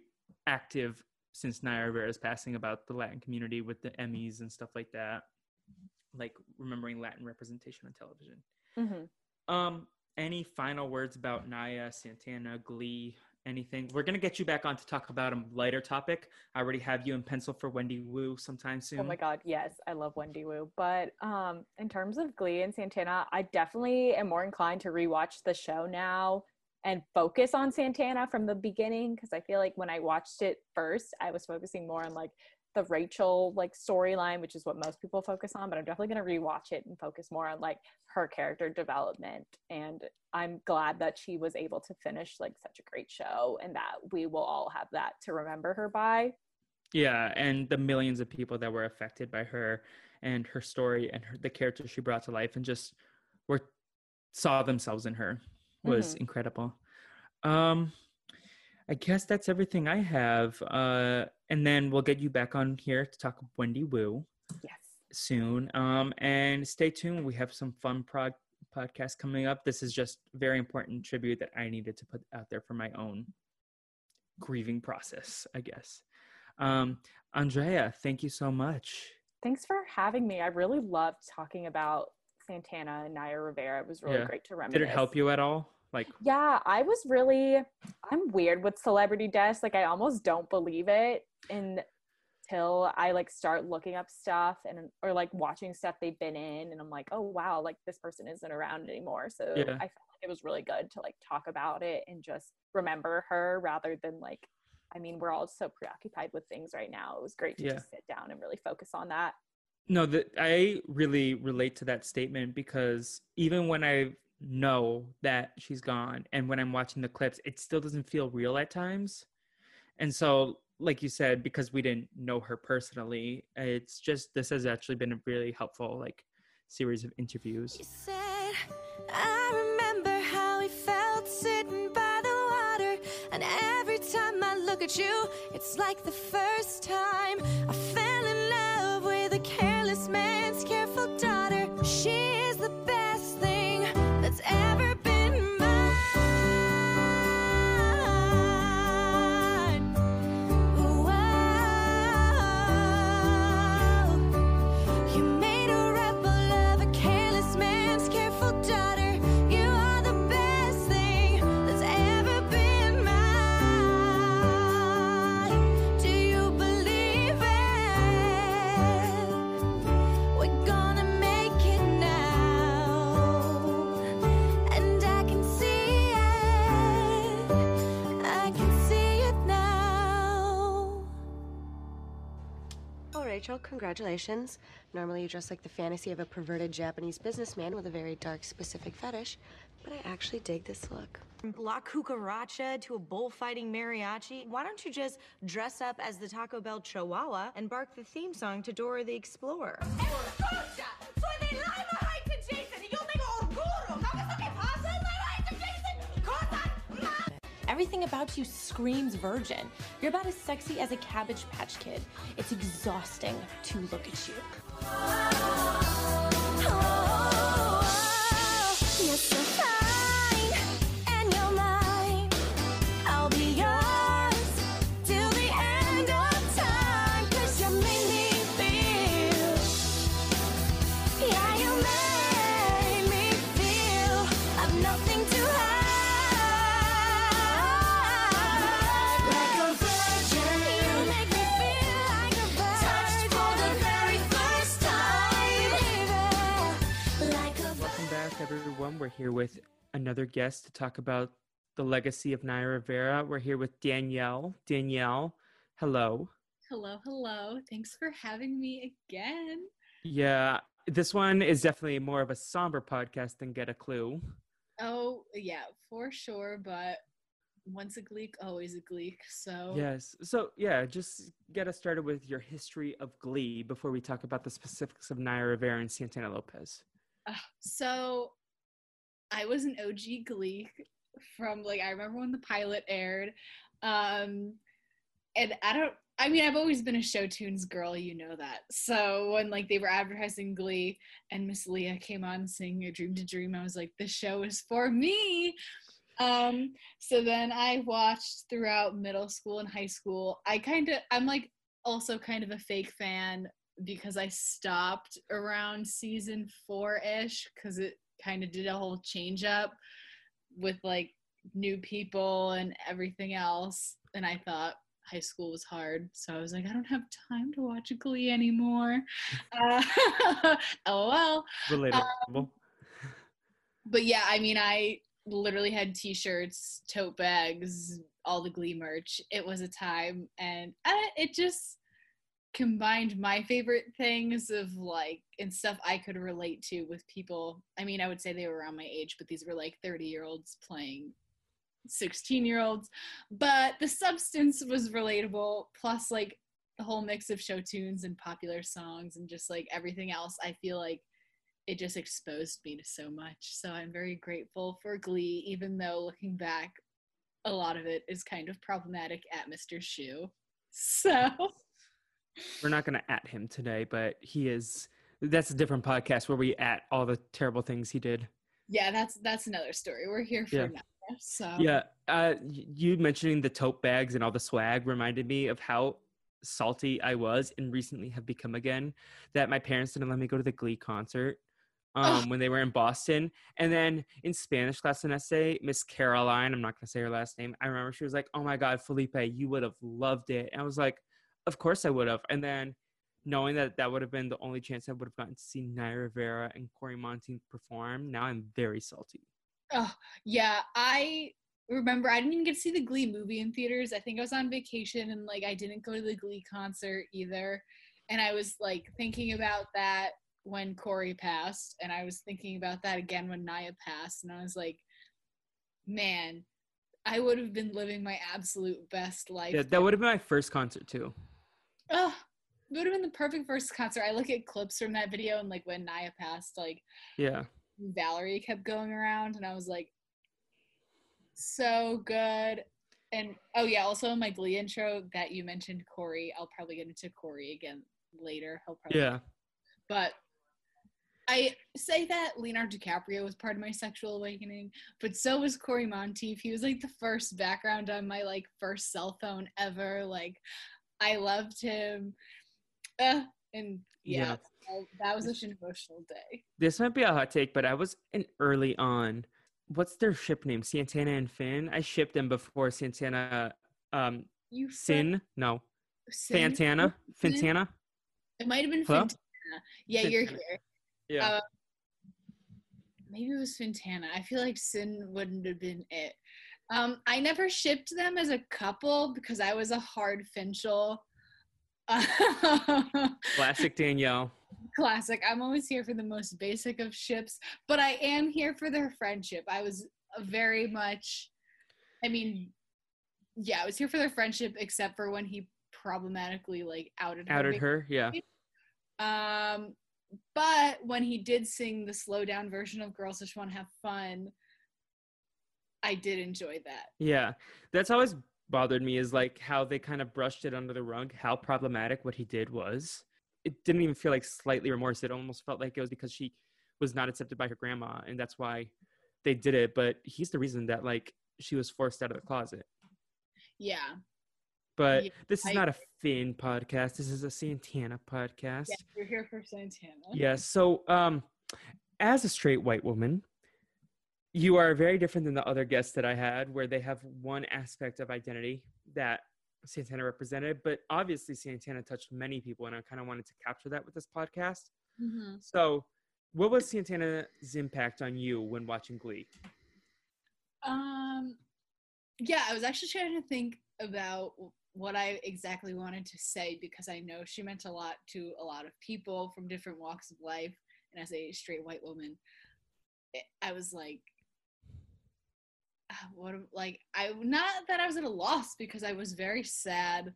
active since Naya Rivera's passing about the Latin community with the Emmys and stuff like that, like remembering Latin representation on television. hmm Um, any final words about Naya, Santana, Glee, anything? We're gonna get you back on to talk about a lighter topic. I already have you in pencil for Wendy Wu sometime soon. Oh my god, yes, I love Wendy Wu. But um, in terms of Glee and Santana, I definitely am more inclined to rewatch the show now and focus on Santana from the beginning because I feel like when I watched it first, I was focusing more on like the Rachel like storyline, which is what most people focus on. But I'm definitely gonna rewatch it and focus more on like her character development. And I'm glad that she was able to finish like such a great show and that we will all have that to remember her by. Yeah, and the millions of people that were affected by her and her story and her, the character she brought to life and just were saw themselves in her was Mhm. incredible. Um I guess that's everything I have. Uh and then we'll get you back on here to talk with Wendy Wu Yes. soon. Um and stay tuned. We have some fun prog- podcasts coming up. This is just very important tribute that I needed to put out there for my own grieving process, I guess. Um, Andrea, thank you so much. Thanks for having me. I really loved talking about Santana and Naya Rivera. It was really Yeah. great to reminisce. Did it help you at all? Like, Yeah, I was really I'm weird with celebrity deaths. Like I almost don't believe it until I like start looking up stuff and or like watching stuff they've been in and I'm like, "Oh wow, like this person isn't around anymore." So Yeah. I felt like it was really good to like talk about it and just remember her rather than like I mean, we're all so preoccupied with things right now. It was great to Yeah. just sit down and really focus on that. no, that I really relate to that statement because even when I know that she's gone and when I'm watching the clips, it still doesn't feel real at times. And so, like you said, because we didn't know her personally, it's just this has actually been a really helpful like series of interviews. And every time I look at you, it's like the first time I Rachel, congratulations. Normally you dress like the fantasy of a perverted Japanese businessman with a very dark, specific fetish, but I actually dig this look. From La Cucaracha to a bullfighting mariachi, why don't you just dress up as the Taco Bell Chihuahua and bark the theme song to Dora the Explorer? Everything about you screams virgin. You're about as sexy as a Cabbage Patch Kid. It's exhausting to look at you. Oh. Everyone. We're here with another guest to talk about the legacy of Naya Rivera. We're here with Danielle. Danielle, hello. Hello, hello. Thanks for having me again. Yeah, this one is definitely more of a somber podcast than Get a Clue. Oh, yeah, for sure. But once a Gleek, always a Gleek. So, Yes. So, yeah, just get us started with your history of Glee before we talk about the specifics of Naya Rivera and Santana Lopez. uh, so I was an OG Glee from like, I remember when the pilot aired. Um, and I don't, I mean, I've always been a show tunes girl, you know that. So when like they were advertising Glee and Miss Leah came on singing "A Dream to Dream," I was like, "This show is for me." Um, so then I watched throughout middle school and high school. I kind of, I'm like also kind of a fake fan because I stopped around season four ish because it kind of did a whole change up with like new people and everything else. And I thought high school was hard. So I was like, I don't have time to watch Glee anymore. Uh, LOL. Relatable. But yeah, I mean, I literally had t-shirts, tote bags, all the Glee merch. It was a time, and uh, it just combined my favorite things of like and stuff I could relate to with people. I mean, I would say they were around my age, but these were like 30 year olds playing 16 year olds. But the substance was relatable, plus like the whole mix of show tunes and popular songs and just like everything else. I feel like it just exposed me to so much. So I'm very grateful for Glee, even though looking back, a lot of it is kind of problematic at Mr. Schue. So We're not going to at him today, but he is. That's a different podcast where we at all the terrible things he did. yeah, that's that's another story. We're here for Yeah. now. So Yeah, uh, you mentioning the tote bags and all the swag reminded me of how salty I was and recently have become again. That my parents didn't let me go to the Glee concert um, when they were in Boston, and then in Spanish class an essay, Miss Caroline, I'm not gonna say her last name. I remember she was like, "Oh my God, Felipe, you would have loved it," and I was like, "Of course I would have." And then knowing that that would have been the only chance I would have gotten to see Naya Rivera and Cory Monteith perform, now I'm very salty. Oh, yeah. I remember I didn't even get to see the Glee movie in theaters. I think I was on vacation and like I didn't go to the Glee concert either. And I was like thinking about that when Cory passed, and I was thinking about that again when Naya passed, and I was like, man, I would have been living my absolute best life. Yeah, that would have been my first concert too. Oh, it would have been the perfect first concert. I look at clips from that video and like when Naya passed, like Yeah. Valerie kept going around, and I was like, so good. And oh yeah, also in my Glee intro that you mentioned Cory. I'll probably get into Cory again later. He'll probably Yeah. but I say that Leonardo DiCaprio was part of my sexual awakening, but so was Cory Monteith. He was like the first background on my like first cell phone ever. Like I loved him. Uh, and yeah, Yeah. that was such an emotional day. This might be a hot take, but I was in early on. What's their ship name? Santana and Finn. I shipped them before Santana. Um, You Sin? No. Sin? Fantana. Sin? Fantana. It might have been Hello? Fintana. Yeah, you're here. Yeah. Uh, maybe it was Fintana. I feel like Sin wouldn't have been it. Um, I never shipped them as a couple because I was a hard Finchel. Classic Danielle. Classic. I'm always here for the most basic of ships, but I am here for their friendship. I was very much, I mean, yeah, I was here for their friendship, except for when he problematically like outed her. Outed her, yeah. Um, but when he did sing the slow down version of "Girls Just Want to Have Fun," I did enjoy that. Yeah, that's always bothered me is like how they kind of brushed it under the rug, how problematic what he did was. It didn't even feel like slightly remorse. It almost felt like it was because she was not accepted by her grandma, and that's why they did it. But he's the reason that like she was forced out of the closet. Yeah. But Yeah, this is I- not a Finn podcast. This is a Santana podcast. Yeah, we're here for Santana. Yes. So, um, as a straight white woman, you are very different than the other guests that I had, where they have one aspect of identity that Santana represented. But obviously, Santana touched many people, and I kind of wanted to capture that with this podcast. Mhm. So, what was Santana's impact on you when watching Glee? Um, yeah, I was actually trying to think about what I exactly wanted to say because I know she meant a lot to a lot of people from different walks of life. And as a straight white woman, I was like, what, like, I, not that I was at a loss because I was very sad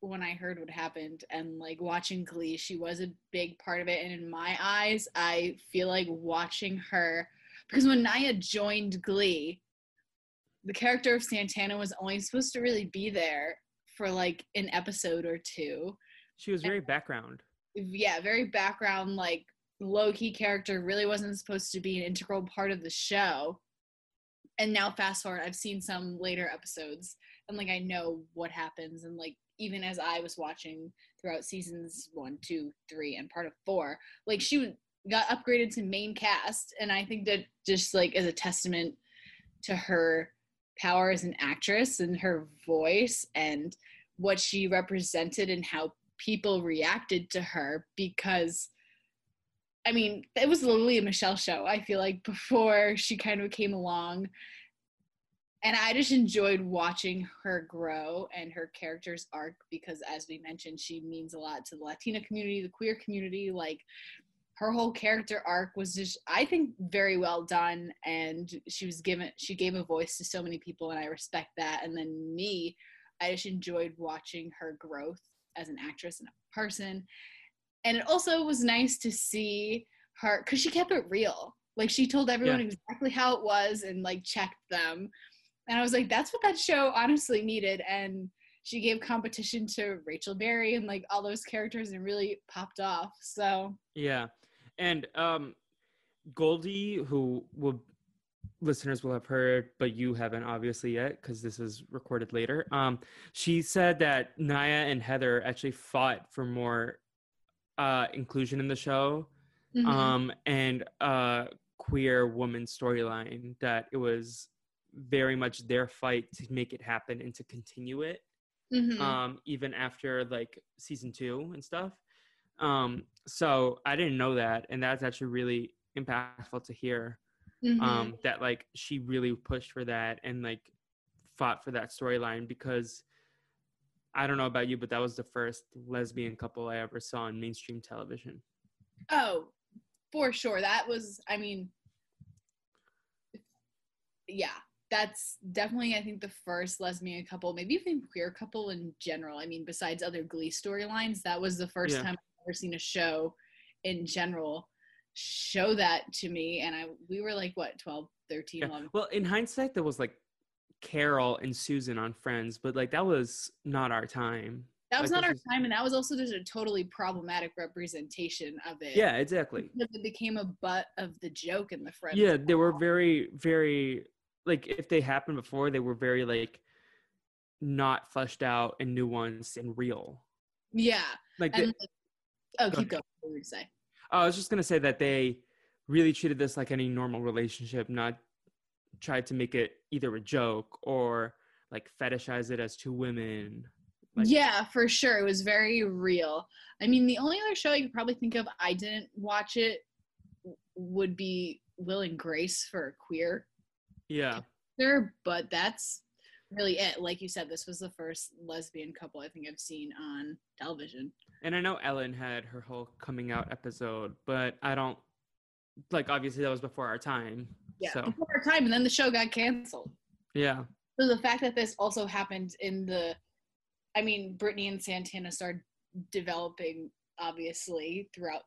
when I heard what happened and like watching Glee, she was a big part of it. And in my eyes, I feel like watching her because when Naya joined Glee, the character of Santana was only supposed to really be there for like an episode or two. She was very background. Yeah, very background, like low key character, really wasn't supposed to be an integral part of the show. And now, fast forward, I've seen some later episodes and like I know what happens. And like, even as I was watching throughout seasons one, two, three, and part of four, like she got upgraded to main cast. And I think that just like as a testament to her power as an actress and her voice and what she represented and how people reacted to her because I mean, it was the Lea Michele show, I feel like, before she kind of came along. And I just enjoyed watching her grow and her character's arc because, as we mentioned, she means a lot to the Latina community, the queer community. Like, her whole character arc was just i think very well done and she was given she gave a voice to so many people and i respect that and then me i just enjoyed watching her growth as an actress and a person and it also was nice to see her because she kept it real like she told everyone Yeah. exactly how it was and like checked them and i was like that's what that show honestly needed and she gave competition to rachel berry and like all those characters and really popped off so Yeah. And um Goldie, who will listeners will have heard, but you haven't obviously yet because this is recorded later. Um, she said that Naya and Heather actually fought for more uh inclusion in the show. Mhm. Um and uh queer woman storyline that it was very much their fight to make it happen and to continue it Mhm. um even after like season two and stuff um so i didn't know that and that's actually really impactful to hear Mhm. um that like she really pushed for that and like fought for that storyline because i don't know about you but that was the first lesbian couple i ever saw on mainstream television Oh, for sure. That was, I mean, yeah, that's definitely, I think, the first lesbian couple, maybe even queer couple in general. I mean, besides other Glee storylines, that was the first Yeah. time I've ever seen a show in general show that to me. And I, we were like, what, 12, 13, Yeah. 11? well in hindsight there was like carol and susan on friends but like that was not our time That was Like, not our is- time. And that was also just a totally problematic representation of it. yeah exactly Because It became a butt of the joke in the friends. yeah they were very very like if they happened before they were very like not fleshed out and nuanced and real Yeah. like and the- like, oh, keep going. What were you say? Oh, i was just gonna say that they really treated this like any normal relationship not tried to make it either a joke or like fetishize it as two women like yeah, for sure. It was very real. I mean, the only other show I could probably think of I didn't watch it would be Will and Grace for a queer yeah there, but that's really it. Like you said, this was the first lesbian couple I think I've seen on television. And I know Ellen had her whole coming out episode, but I don't like obviously that was before our time. Yeah, So before our time, and then the show got canceled. yeah. So the fact that this also happened in the, I mean, Brittany and Santana started developing obviously throughout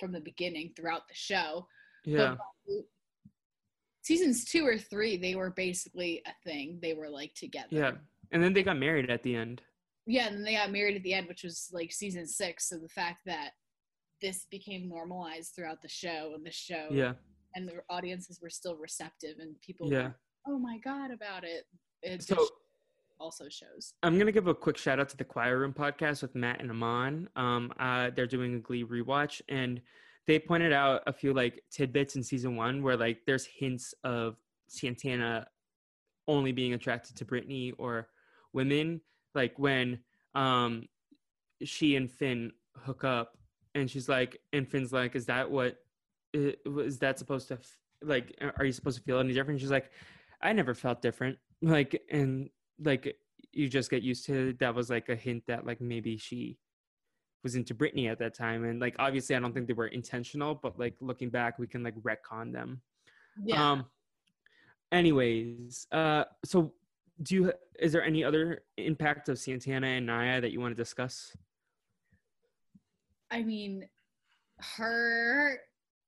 from the beginning throughout the show. Yeah. But seasons two or three, they were basically a thing. They were like together. Yeah. And then they got married at the end. Yeah, and then they got married at the end, which was like season six. So the fact that this became normalized throughout the show and the show Yeah. And the audiences were still receptive and people Yeah. were, oh my god about it. It So- also shows. I'm gonna give a quick shout out to the Choir Room podcast with Matt and Amon. Um, uh, they're doing a Glee rewatch, and they pointed out a few like tidbits in season one where like there's hints of Santana only being attracted to Brittany or women, like when um she and Finn hook up, and she's like, and Finn's like, is that what is that supposed to f- like? Are you supposed to feel any different? She's like, I never felt different, like and like you just get used to it. that was like a hint that like maybe she was into Brittany at that time and like obviously I don't think they were intentional but like looking back we can like retcon them. Yeah. Um anyways, uh so do you is there any other impact of Santana and Naya that you want to discuss? I mean, her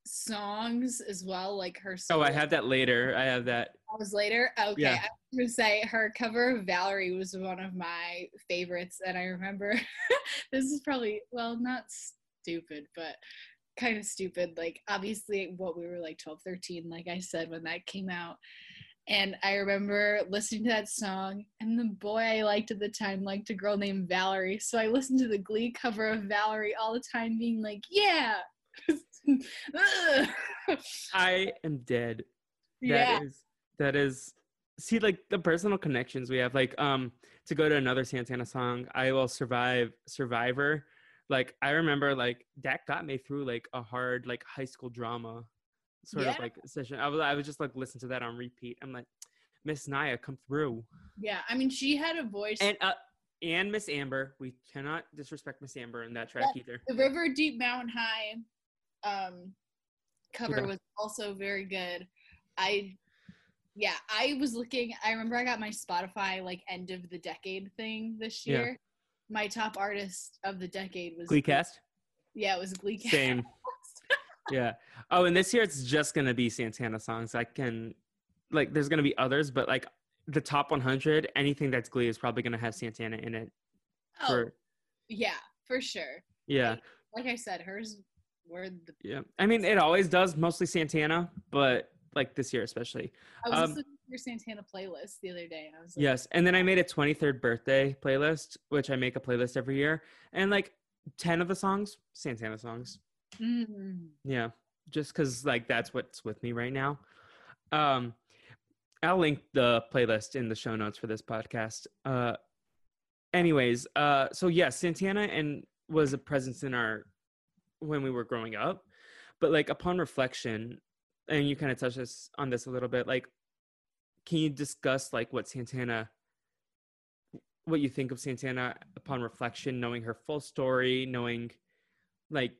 songs as well, like her. Oh, I have that later. I have that. Was later. Okay, Yeah. I was gonna say her cover of Valerie was one of my favorites, and I remember this is probably well not stupid, but kind of stupid. Like obviously, what we were like 12, 13, like I said when that came out. And I remember listening to that song, and the boy I liked at the time liked a girl named Valerie. So I listened to the Glee cover of Valerie all the time, being like, "Yeah. I am dead. Yeah. That is that is see like the personal connections we have. Like um to go to another Santana song, I will survive Survivor. Like I remember like that got me through like a hard like high school drama sort of like session. I was I was just like listen to that on repeat. I'm like, Miss Naya, come through. Yeah, I mean, she had a voice. And uh and Miss Amber. We cannot disrespect Miss Amber in that track Yeah, either. The River Deep Mountain High um cover Yeah. was also very good. I yeah, I was looking I remember I got my Spotify like end of the decade thing this Yeah. year. My top artist of the decade was Glee Cast? Yeah, it was Glee Cast. Same. yeah. Oh, and this year it's just gonna be Santana songs. I can, like, there's gonna be others, but like the top 100, anything that's Glee is probably gonna have Santana in it. Oh, For yeah, for sure. yeah, Like I said, hers were the yeah. I mean, it always does, mostly Santana, but like this year especially. I was Um, listening to your Santana playlist the other day and I was like Yes, and then I made a 23rd birthday playlist, which I make a playlist every year, and like 10 of the songs, Santana songs. mm, Yeah, just because like that's what's with me right now. Um, I'll link the playlist in the show notes for this podcast. Uh, anyways, uh, so yeah, Santana and was a presence in our when we were growing up, but like upon reflection, and you kind of touched this on this a little bit. Like, can you discuss like what Santana? What you think of Santana upon reflection, knowing her full story, knowing like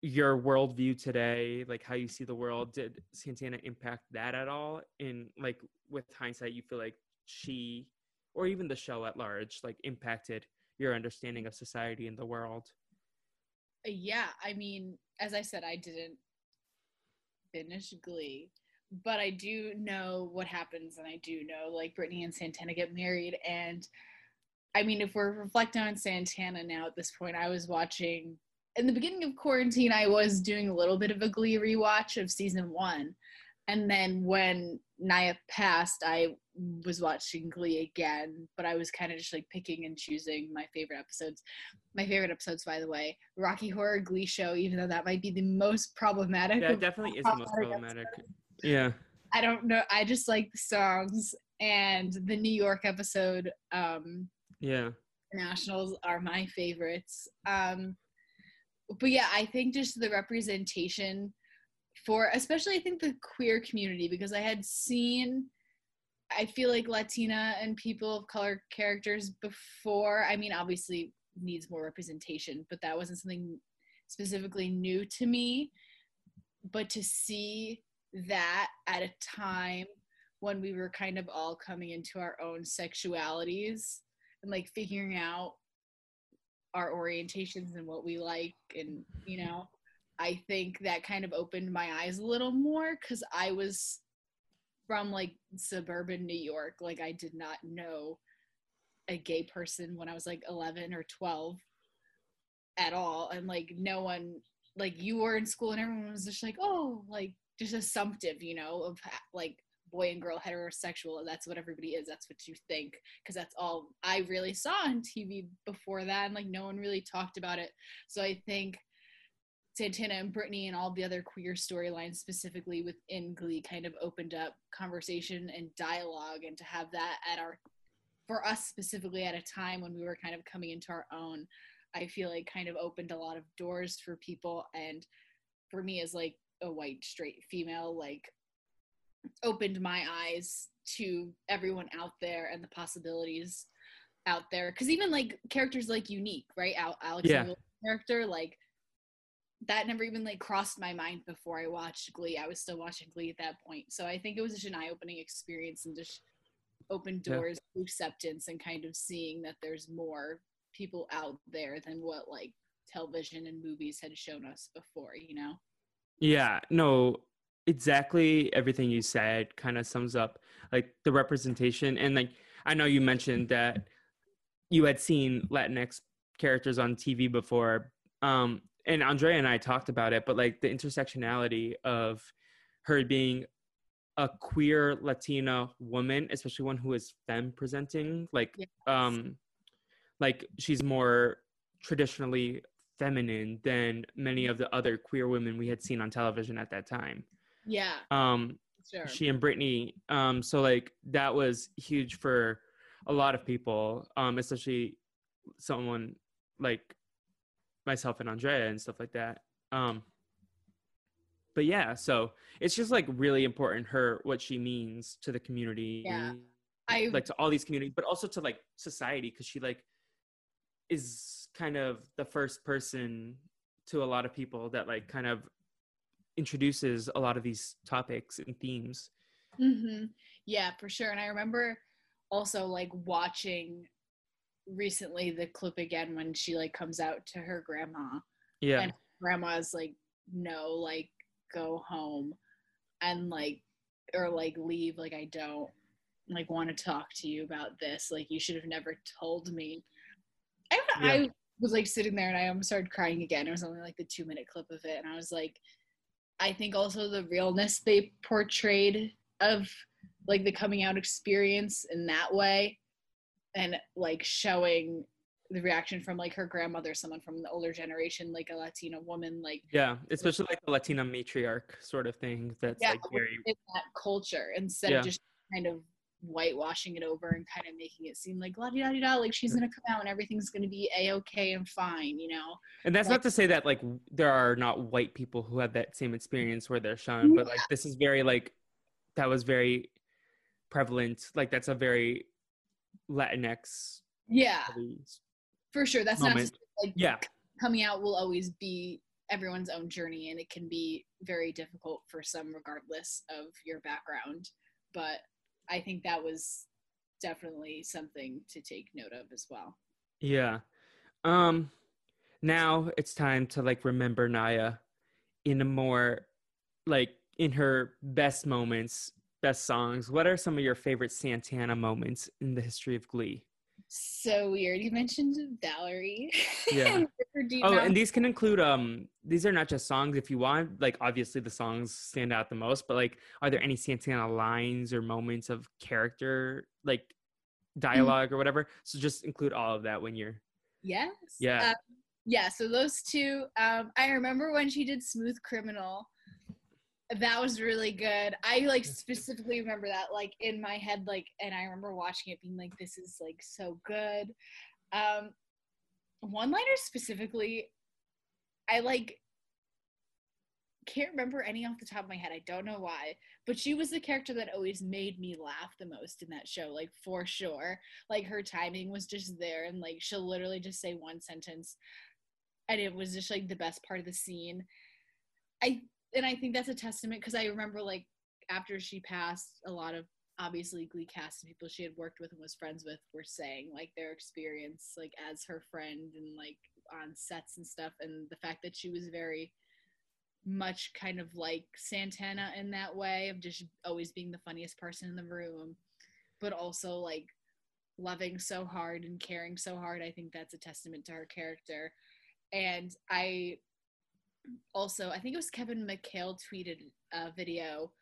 your worldview today, like how you see the world, did Santana impact that at all? In like with hindsight, you feel like she or even the show at large like impacted your understanding of society and the world. Yeah, I mean, as I said, I didn't finish Glee, but I do know what happens, and I do know like Brittany and Santana get married, and I mean, if we're reflecting on Santana now at this point, I was watching in the beginning of quarantine. I was doing a little bit of a Glee rewatch of season one, and then when Naya passed, I was watching Glee again, but I was kind of just like picking and choosing my favorite episodes. My favorite episodes, by the way, Rocky Horror Glee Show, even though that might be the most problematic. That of definitely is the most problematic problematic. Yeah. I don't know. I just like the songs and the New York episode. Um, Yeah. nationals are my favorites. Um, but yeah, I think just the representation for, especially I think the queer community, because I had seen, I feel like Latina and people of color characters before, I mean, obviously needs more representation, but that wasn't something specifically new to me. But to see that at a time when we were kind of all coming into our own sexualities and like figuring out our orientations and what we like and you know i think that kind of opened my eyes a little more because i was from like suburban new york like i did not know a gay person when i was like 11 or 12 at all. And like no one like you were in school and everyone was just like oh like just assumptive you know of like boy and girl heterosexual that's what everybody is that's what you think because that's all i really saw on tv before that and like no one really talked about it. So i think santana and brittany and all the other queer storylines specifically within glee kind of opened up conversation and dialogue and to have that at our for us specifically at a time when we were kind of coming into our own i feel like kind of opened a lot of doors for people and for me as like a white straight female like opened my eyes to everyone out there and the possibilities out there because even like characters like unique right Al- alex Yeah. Character like that never even like crossed my mind before i watched glee i was still watching glee at that point so i think it was just an eye-opening experience and just opened Yeah. doors to acceptance and kind of seeing that there's more people out there than what like television and movies had shown us before you know Yeah, no, exactly everything you said kind of sums up like the representation. And like, I know you mentioned that you had seen Latinx characters on TV before. Um, and Andrea and I talked about it, but like the intersectionality of her being a queer Latina woman, especially one who is femme presenting, like, um, like she's more traditionally feminine than many of the other queer women we had seen on television at that time. yeah Um, sure she and Brittany. Um, so like that was huge for a lot of people, um, especially someone like myself and Andrea and stuff like that. Um, but yeah, so it's just like really important her what she means to the community, Yeah. I like to all these communities, but also to like society because she like is kind of the first person to a lot of people that like kind of introduces a lot of these topics and themes. hmm Yeah, for sure. And I remember also like watching recently the clip again when she like comes out to her grandma. Yeah. And grandma's like, no, like go home and like or like leave, like I don't like want to talk to you about this. Like you should have never told me. I, Yeah. I was like sitting there and I almost started crying again. It was only like the two minute clip of it. And I was like, I think also the realness they portrayed of like the coming out experience in that way and like showing the reaction from like her grandmother, someone from the older generation, like a Latina woman, like Yeah, especially like the Latina matriarch sort of thing. That's yeah, like very in that culture instead Yeah. of just kind of whitewashing it over and kind of making it seem like la di da di da, like she's gonna come out and everything's gonna be a okay and fine, you know? And that's Like- not to say that like there are not white people who have that same experience where they're shunned, but like this is very like that was very prevalent. Like that's a very Latinx Yeah, for sure. That's not moment. say, like Yeah. coming out will always be everyone's own journey and it can be very difficult for some regardless of your background. But I think that was definitely something to take note of as well. Yeah. Um now it's time to like remember Naya in a more like in her best moments, best songs. What are some of your favorite Santana moments in the history of Glee? So weird. You mentioned Valerie. Yeah. River Oh, and these can include um these are not just songs if you want. Like obviously the songs stand out the most, but like are there any Santana lines or moments of character like dialogue or whatever? So just include all of that when you're Yes. Yeah. Um, yeah. So those two. Um, I remember when she did Smooth Criminal. That was really good. I like specifically remember that, like in my head, like, and I remember watching it being like, "This is like so good." Um, one liner specifically, I like. can't remember any off the top of my head. I don't know why, but she was the character that always made me laugh the most in that show, like for sure. Like her timing was just there, and like she'll literally just say one sentence, and it was just like the best part of the scene. I and I think that's a testament because I remember like after she passed, a lot of obviously Glee cast and people she had worked with and was friends with were saying like their experience like as her friend and like on sets and stuff, and the fact that she was very much kind of like Santana in that way of just always being the funniest person in the room, but also like loving so hard and caring so hard. I think that's a testament to her character. And I also, I think it was Kevin McHale tweeted a video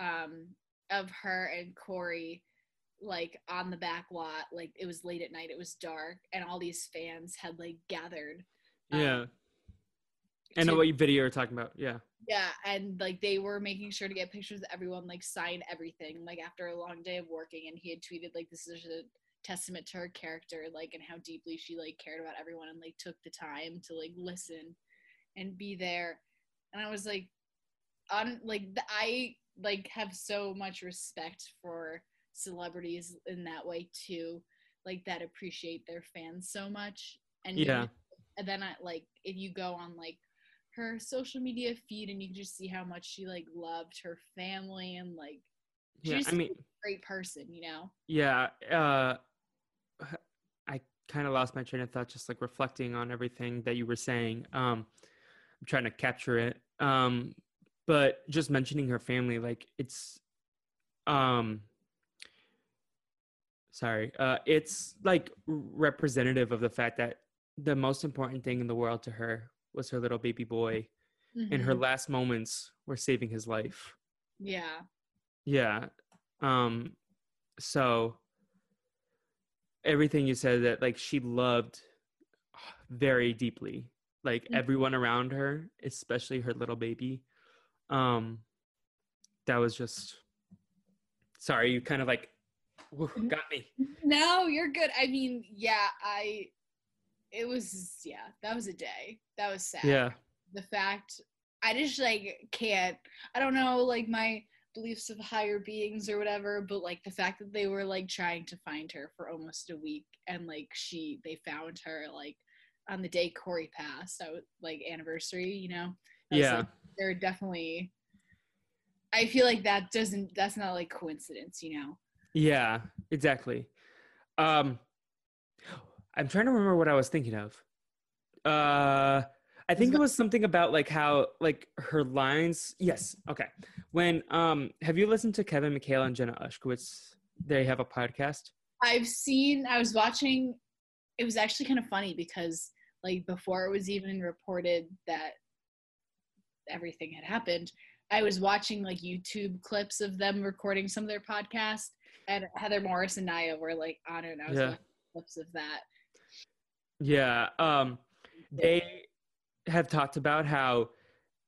um, of her and Cory like on the back lot. Like it was late at night, it was dark, and all these fans had like gathered. um, Yeah. I know what video you're talking about. Yeah. Yeah, and like they were making sure to get pictures of everyone, like sign everything, like after a long day of working. And he had tweeted like this is a testament to her character, like and how deeply she like cared about everyone and like took the time to like listen and be there. And I was like, on like I like have so much respect for celebrities in that way too, like that appreciate their fans so much. And you- Yeah. and then I like if you go on like her social media feed and you can just see how much she like loved her family and like she's Yeah, I mean- a great person, you know. Yeah. Uh, I kind of lost my train of thought just like reflecting on everything that you were saying. Um, I'm trying to capture it. Um, but just mentioning her family, like it's, um, sorry, uh, it's like representative of the fact that the most important thing in the world to her was her little baby boy, and her Mhm. last moments were saving his life. Yeah. Yeah. Um so everything you said that like she loved very deeply like Mhm. everyone around her, especially her little baby. Um that was just sorry, you kind of like whew, got me. No, you're good. I mean, yeah, I it was yeah, that was a day. That was sad. Yeah. The fact I just like can't I don't know like my beliefs of higher beings or whatever, but like the fact that they were like trying to find her for almost a week and like she they found her like on the day Cory passed, so like anniversary, you know. I Yeah. like, they're definitely I feel like that doesn't that's not like coincidence, you know. Yeah, exactly. Um I'm trying to remember what I was thinking of. Uh I think it was something about like how like her lines. Yes, okay. When um have you listened to Kevin McHale and Jenna Ushkowitz? They have a podcast. I've seen I was watching it was actually kind of funny because like before it was even reported that everything had happened, I was watching like YouTube clips of them recording some of their podcast and Heather Morris and Naya were like on it and I was Yeah. watching clips of that. Yeah. Um they have talked about how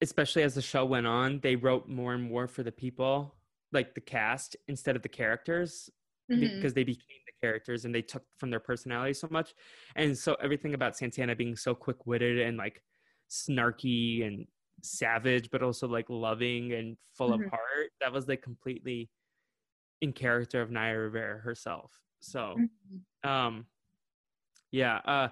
especially as the show went on, they wrote more and more for the people, like the cast instead of the characters Mhm. because they became characters and they took from their personality so much. And so everything about Santana being so quick-witted and like snarky and savage but also like loving and full Mhm. of heart, that was like completely in character of Naya Rivera herself. So Mhm. um yeah, uh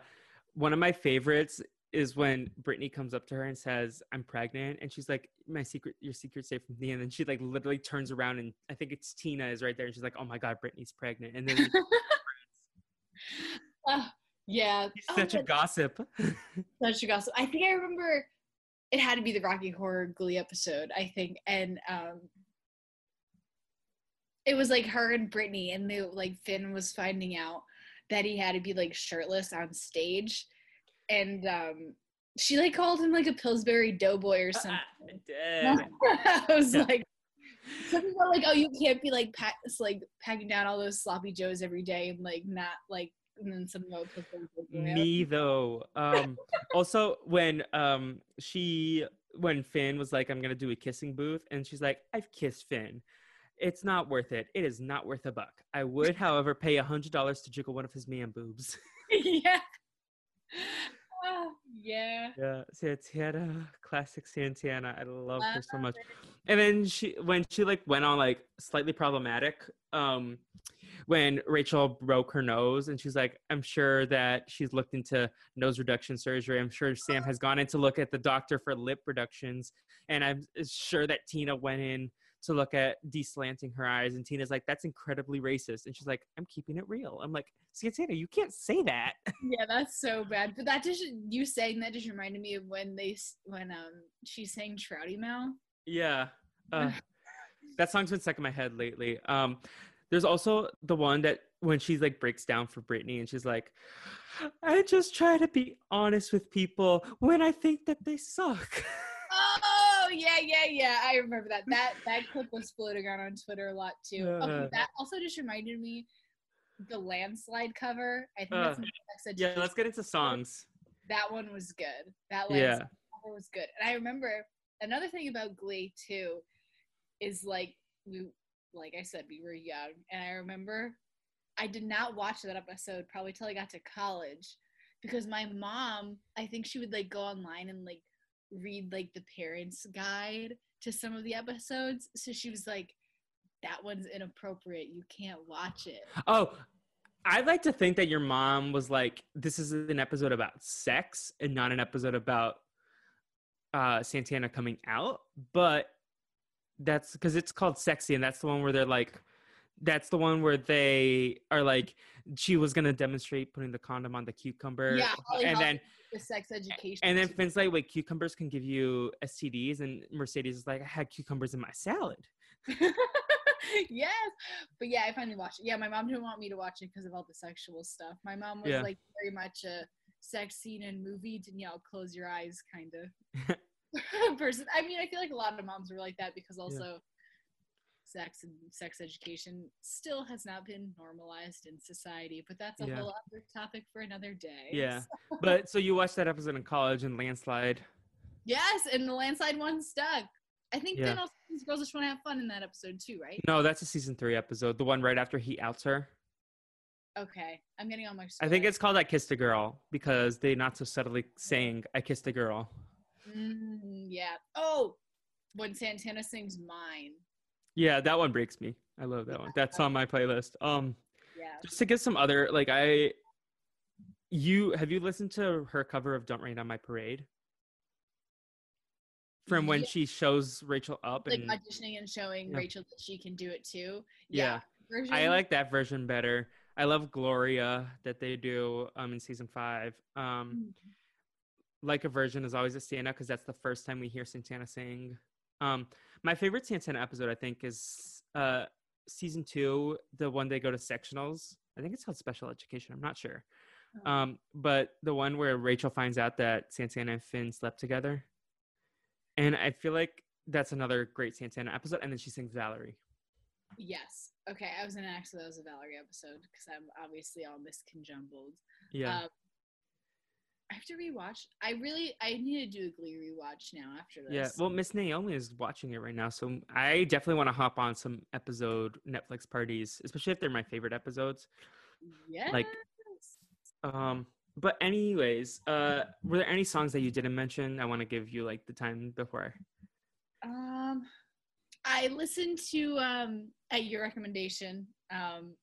one of my favorites is when Brittany comes up to her and says, I'm pregnant. And she's like, My secret, your secret safe from me. And then she like literally turns around and I think it's Tina is right there. And she's like, Oh my God, Brittany's pregnant. And then Uh, yeah. Oh, such a gossip. such a gossip. I think I remember it had to be the Rocky Horror Glee episode, I think, and um, it was like her and Brittany, and they like Finn was finding out that he had to be like shirtless on stage, and um, she like called him like a Pillsbury Doughboy or something. Dead. I was like. Something about like, oh, you can't be like pack, like packing down all those sloppy joes every day and like not like, and then something about Pillsbury Doughboy. Me though. Um also when um she when Finn was like, I'm gonna do a kissing booth, and she's like, I've kissed Finn. It's not worth it. It is not worth a buck. I would, however, pay a hundred dollars to jiggle one of his man boobs. yeah. Ah, yeah. Yeah, Santana, classic Santana. I love her so much. And then she, when she like went on like slightly problematic, um, when Rachel broke her nose, and she's like, I'm sure that she's looked into nose reduction surgery. I'm sure Sam has gone in to look at the doctor for lip reductions, and I'm sure that Tina went in to look at deslanting her eyes, and Tina's like, that's incredibly racist, and she's like, I'm keeping it real. I'm like, Santana, you can't say that. Yeah, that's so bad. But that just you saying that just reminded me of when they when um she sang Trouty Mouth. Yeah. Uh, that song's been stuck in my head lately. Um, there's also the one that when she's like breaks down for Brittany and she's like, I just try to be honest with people when I think that they suck. Yeah, yeah, yeah. I remember that. That that clip was floating around on Twitter a lot too. Uh. Okay, that also just reminded me the landslide cover. I think Uh, that's Sex yeah, let's get into songs. That one was good. That Yeah. cover was good. And I remember another thing about Glee too is like we like I said, we were young and I remember I did not watch that episode probably till I got to college because my mom, I think she would like go online and like read like the parents guide to some of the episodes. So she was like, that one's inappropriate. You can't watch it. Oh, I'd like to think that your mom was like, this is an episode about sex and not an episode about uh, Santana coming out. But that's because it's called Sexy, and that's the one where they're like, that's the one where they are like, she was gonna demonstrate putting the condom on the cucumber, Yeah, and then the sex education. and then. Finn's like, wait, cucumbers can give you STDs, and Mercedes is like, I had cucumbers in my salad. yes, but yeah, I finally watched it. Yeah, my mom didn't want me to watch it because of all the sexual stuff. My mom was Yeah. like very much a sex scene in movie, Danielle, close your eyes kind of person. I mean, I feel like a lot of moms were like that because also sex and sex education still has not been normalized in society. But that's a Yeah. whole other topic for another day. Yeah, So- but so you watched that episode in college and landslide. yes, and the landslide one stuck. I think then also these girls just want to have fun in that episode too, right? No, that's a season three episode, the one right after he outs her. Okay, I'm getting on my. I think it's called I Kissed a Girl because they not so subtly saying I kissed a girl. Mm, yeah. Oh, when Santana sings "Mine." Yeah, that one breaks me. I love that one. That's on my playlist. Um Yeah. just to get some other like I you have you listened to her cover of Don't Rain on My Parade? From when Yeah. she shows Rachel up Like and auditioning and showing Yeah. Rachel that she can do it too. yeah. Version. I like that version better. I love Gloria that they do um in season 5. Um Mm. like a version is always a Santana because that's the first time we hear Santana sing. Um, my favorite Santana episode, I think, is uh, season two, the one they go to sectionals. I think it's called special education. I'm not sure. Oh. Um, but the one where Rachel finds out that Santana and Finn slept together. And I feel like that's another great Santana episode. And then she sings Valerie. Yes. Okay, I was gonna ask that was a Valerie episode because I'm obviously all misconjumbled. Yeah. Um, I have to rewatch. I really, I need to do a Glee rewatch now after this. Yeah, well, Miss Naomi is watching it right now, so I definitely want to hop on some episode Netflix parties, especially if they're my favorite episodes. yeah. Like, um, but anyways, uh, were there any songs that you didn't mention? I want to give you like the time before. Um, I listened to um at your recommendation um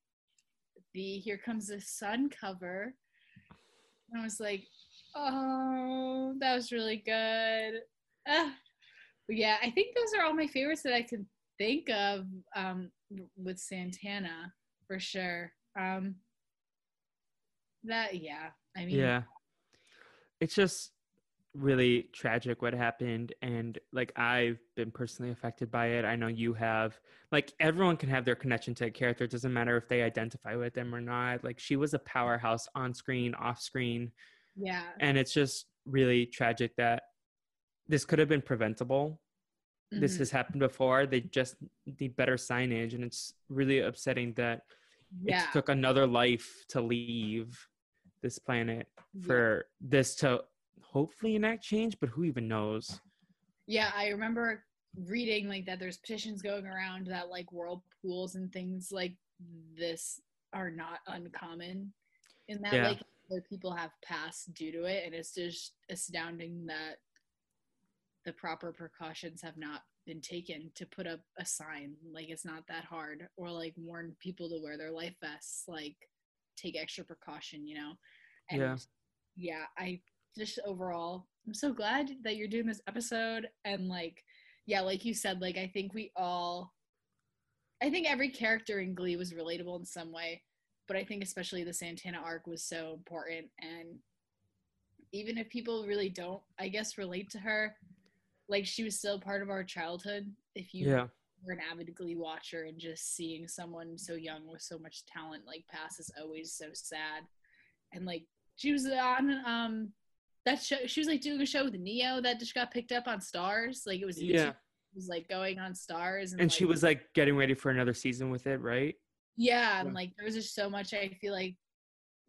the "Here Comes the Sun" cover. And I was like, oh, that was really good. But yeah, I think those are all my favorites that I can think of um with Santana for sure. Um, that yeah, I mean, Yeah, it's just really tragic what happened, and like I've been personally affected by it. I know you have. Like everyone can have their connection to a character. It doesn't matter if they identify with them or not. Like she was a powerhouse on screen, off screen. Yeah, and it's just really tragic that this could have been preventable this Mhm. has happened before they just need better signage and it's really upsetting that Yeah. it took another life to leave this planet for this to hopefully enact change but who even knows Yeah, I remember reading like that there's petitions going around that like whirlpools and things like this are not uncommon in that Yeah. like other people have passed due to it, and it's just astounding that the proper precautions have not been taken to put up a sign. Like it's not that hard, or like warn people to wear their life vests. Like take extra precaution, you know. And Yeah. yeah, I just overall, I'm so glad that you're doing this episode, and like, yeah, like you said, like I think we all I think every character in Glee was relatable in some way, but I think especially the Santana arc was so important. And even if people really don't, I guess, relate to her, like she was still part of our childhood. If you Yeah. were an avid Glee watcher and just seeing someone so young with so much talent like pass is always so sad. And like she was on um that show, she was like doing a show with Ne-Yo that just got picked up on Starz. Like it was Yeah. it was like going on Starz, And she like, was like getting ready for another season with it, right? Yeah and like there was just so much i feel like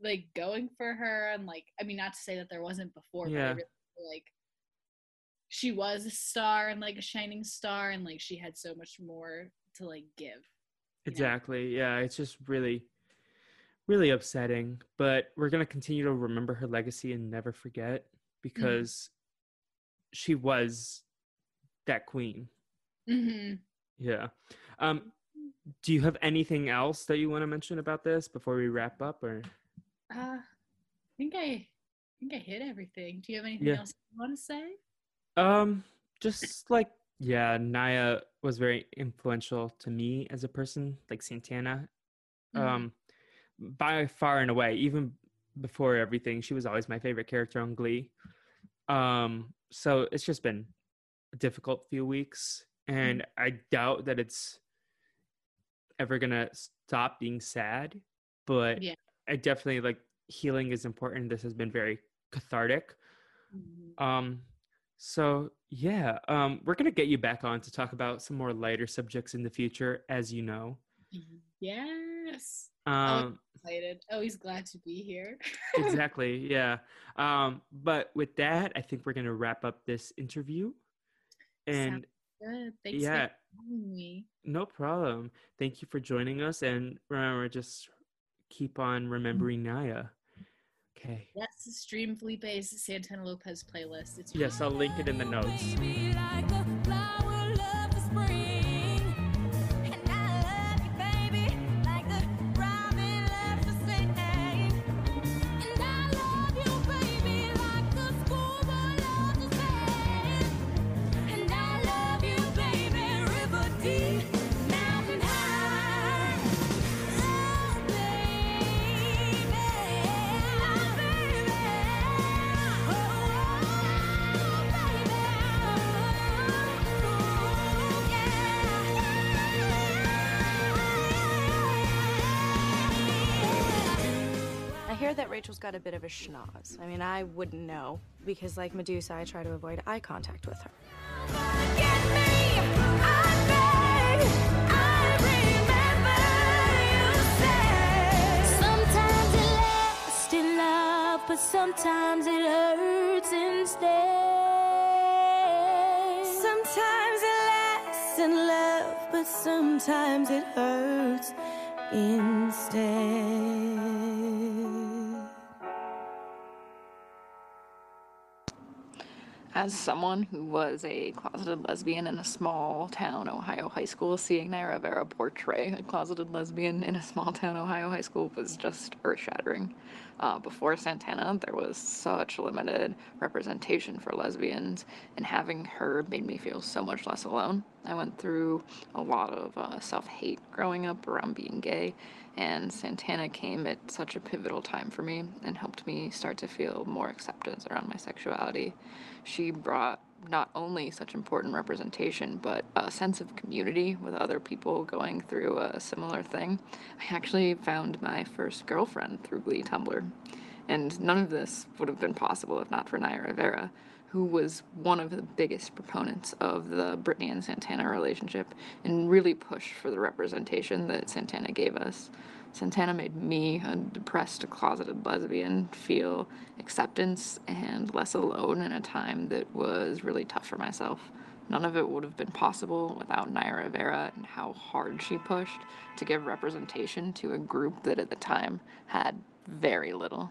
like going for her and like i mean not to say that there wasn't before but I really feel like she was a star and like a shining star and like she had so much more to like give Exactly. Yeah, it's just really, really upsetting. But we're gonna continue to remember her legacy and never forget because she was that queen. mm-hmm. Yeah. Um, do you have anything else that you want to mention about this before we wrap up, or? uh i think i I think i hit everything do you have anything Yeah. else you want to say Um, just like yeah, Naya was very influential to me as a person, like Santana. Mhm. Um, by far and away, even before everything, she was always my favorite character on Glee. Um, so it's just been a difficult few weeks, and I doubt that it's ever gonna stop being sad. But Yeah. I definitely like healing is important. This has been very cathartic. Um, so yeah, um, we're gonna get you back on to talk about some more lighter subjects in the future, as you know. yes Um, excited always glad to be here exactly, yeah. Um, but with that, I think we're gonna wrap up this interview. And good thanks yeah, for having me no problem. Thank you for joining us, and remember, just keep on mm-hmm. remembering Naya. Okay. yes stream felipe's santana lopez playlist it's Yes, I'll link it in the notes. Rachel's got a bit of a schnoz. I mean, I wouldn't know because, like Medusa, I try to avoid eye contact with her. But sometimes it hurts instead. Sometimes it lasts in love, but sometimes it hurts instead. As someone who was a closeted lesbian in a small town Ohio high school, seeing Naya Rivera portray a closeted lesbian in a small town Ohio high school was just earth shattering. Uh, before Santana, there was such limited representation for lesbians, and having her made me feel so much less alone. I went through a lot of uh, self hate growing up around being gay, and Santana came at such a pivotal time for me and helped me start to feel more acceptance around my sexuality. She brought not only such important representation, but a sense of community with other people going through a similar thing. I actually found my first girlfriend through Glee Tumblr, and none of this would have been possible if not for Naya Rivera, who was one of the biggest proponents of the Brittany and Santana relationship and really pushed for the representation that Santana gave us. Santana made me, a depressed, closeted lesbian, feel acceptance and less alone in a time that was really tough for myself. None of it would have been possible without Naya Rivera and how hard she pushed to give representation to a group that at the time had very little.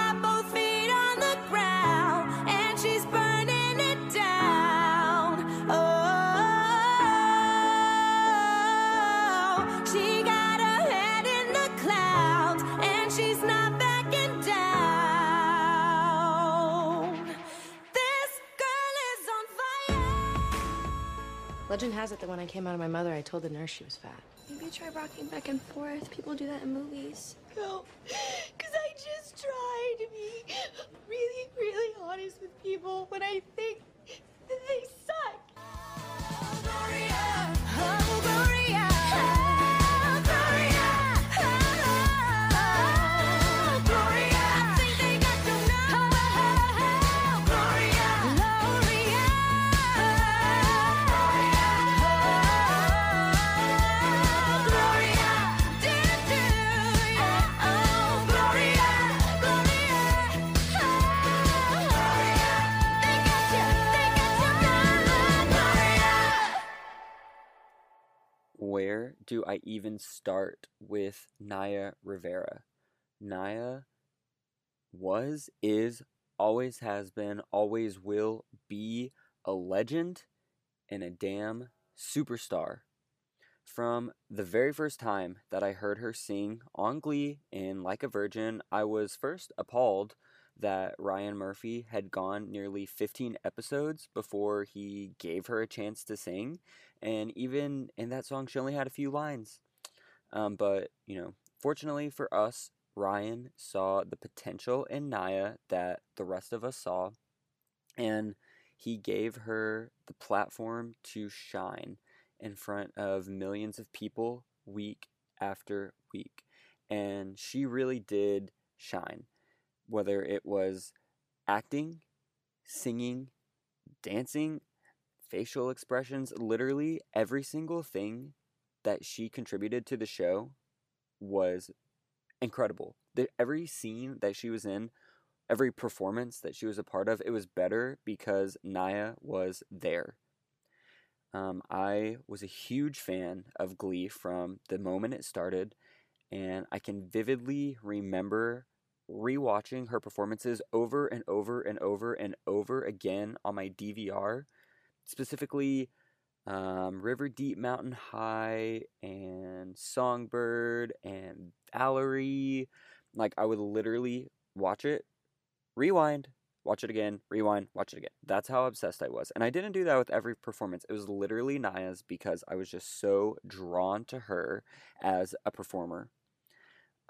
Legend has it that when I came out of my mother, I told the nurse she was fat. Maybe try rocking back and forth. People do that in movies. No, because I just try to be really, really honest with people when I think that they suck. Oh, Gloria. Oh, Gloria. Where do I even start with Naya Rivera? Naya was, is, always has been, always will be a legend and a damn superstar. From the very first time that I heard her sing on Glee in Like a Virgin, I was first appalled that Ryan Murphy had gone nearly 15 episodes before he gave her a chance to sing. And even in that song, she only had a few lines. Um, but, you know, fortunately for us, Ryan saw the potential in Naya that the rest of us saw. And he gave her the platform to shine in front of millions of people week after week. And she really did shine, whether it was acting, singing, dancing, facial expressions, literally every single thing that she contributed to the show was incredible. The, every scene that she was in, every performance that she was a part of, it was better because Naya was there. Um, I was a huge fan of Glee from the moment it started, and I can vividly remember rewatching her performances over and over and over and over again on my DVR, specifically um, River Deep Mountain High and Songbird and Valerie. Like, I would literally watch it, rewind, watch it again, rewind, watch it again. That's how obsessed I was. And I didn't do that with every performance. It was literally Naya's because I was just so drawn to her as a performer.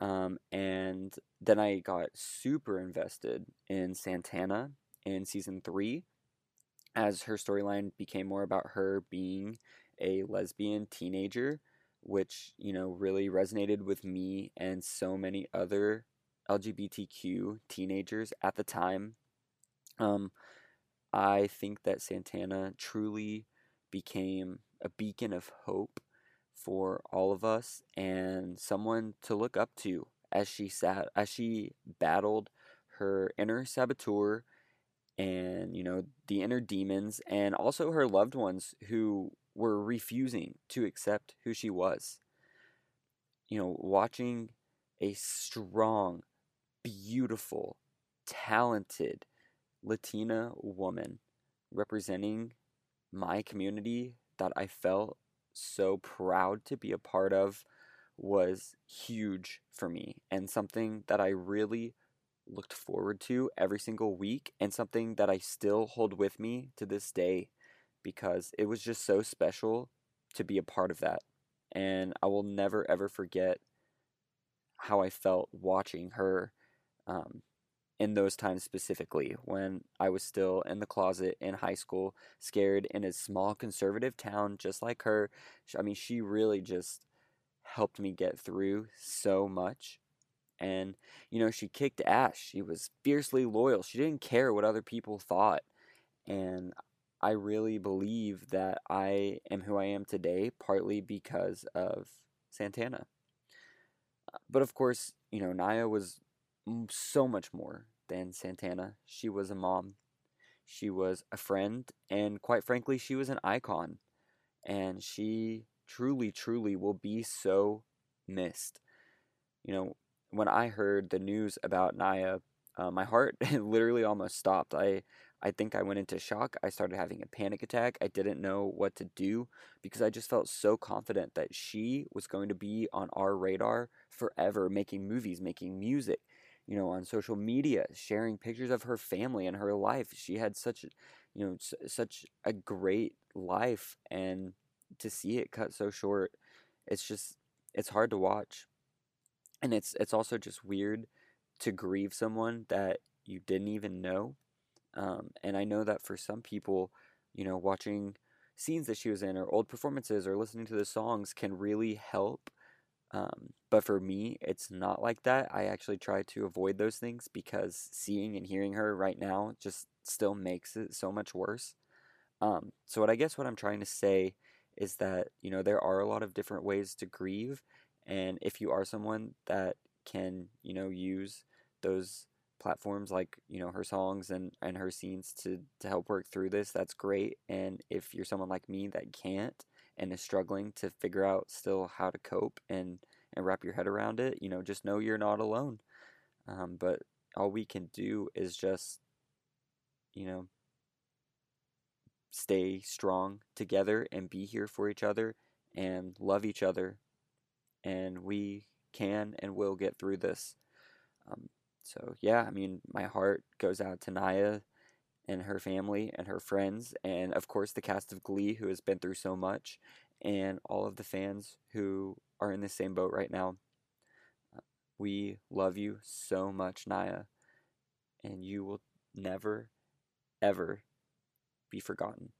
Um, and then I got super invested in Santana in season three as her storyline became more about her being a lesbian teenager, which, you know, really resonated with me and so many other LGBTQ teenagers at the time. Um, I think that Santana truly became a beacon of hope for all of us and someone to look up to as she sat as she battled her inner saboteur and you know the inner demons and also her loved ones who were refusing to accept who she was. You know watching a strong beautiful talented latina woman representing my community that i felt so proud to be a part of was huge for me and something that I really looked forward to every single week and something that I still hold with me to this day because it was just so special to be a part of that. And I will never ever forget how I felt watching her um, in those times specifically when I was still in the closet in high school, scared in a small conservative town just like her. I mean, she really just helped me get through so much. And, you know, she kicked ass. She was fiercely loyal. She didn't care what other people thought. And I really believe that I am who I am today partly because of Santana. Uh, But of course, you know, Naya was so much more than Santana. She was a mom, she was a friend, and quite frankly, she was an icon. And she truly, truly will be so missed. You know, when I heard the news about Naya, uh, my heart literally almost stopped. I I think I went into shock. I started having a panic attack. I didn't know what to do because I just felt so confident that she was going to be on our radar forever, making movies, making music, you know, on social media, sharing pictures of her family and her life. She had such, you know, such a great life, and to see it cut so short, it's just it's hard to watch, and it's it's also just weird to grieve someone that you didn't even know. Um, and I know that for some people, you know, watching scenes that she was in or old performances or listening to the songs can really help. Um, but for me, it's not like that. I actually try to avoid those things because seeing and hearing her right now just still makes it so much worse. Um, so what I guess what I'm trying to say is that, you know, there are a lot of different ways to grieve. And if you are someone that can, you know, use those platforms like you know her songs and and her scenes to to help work through this that's great and if you're someone like me that can't and is struggling to figure out still how to cope and and wrap your head around it you know just know you're not alone. Um, but all we can do is just you know stay strong together and be here for each other and love each other and we can and will get through this. Um, so yeah, I mean, my heart goes out to Naya and her family and her friends, and of course the cast of Glee who has been through so much, and all of the fans who are in the same boat right now. Uh, we love you so much, Naya, and you will never, ever be forgotten.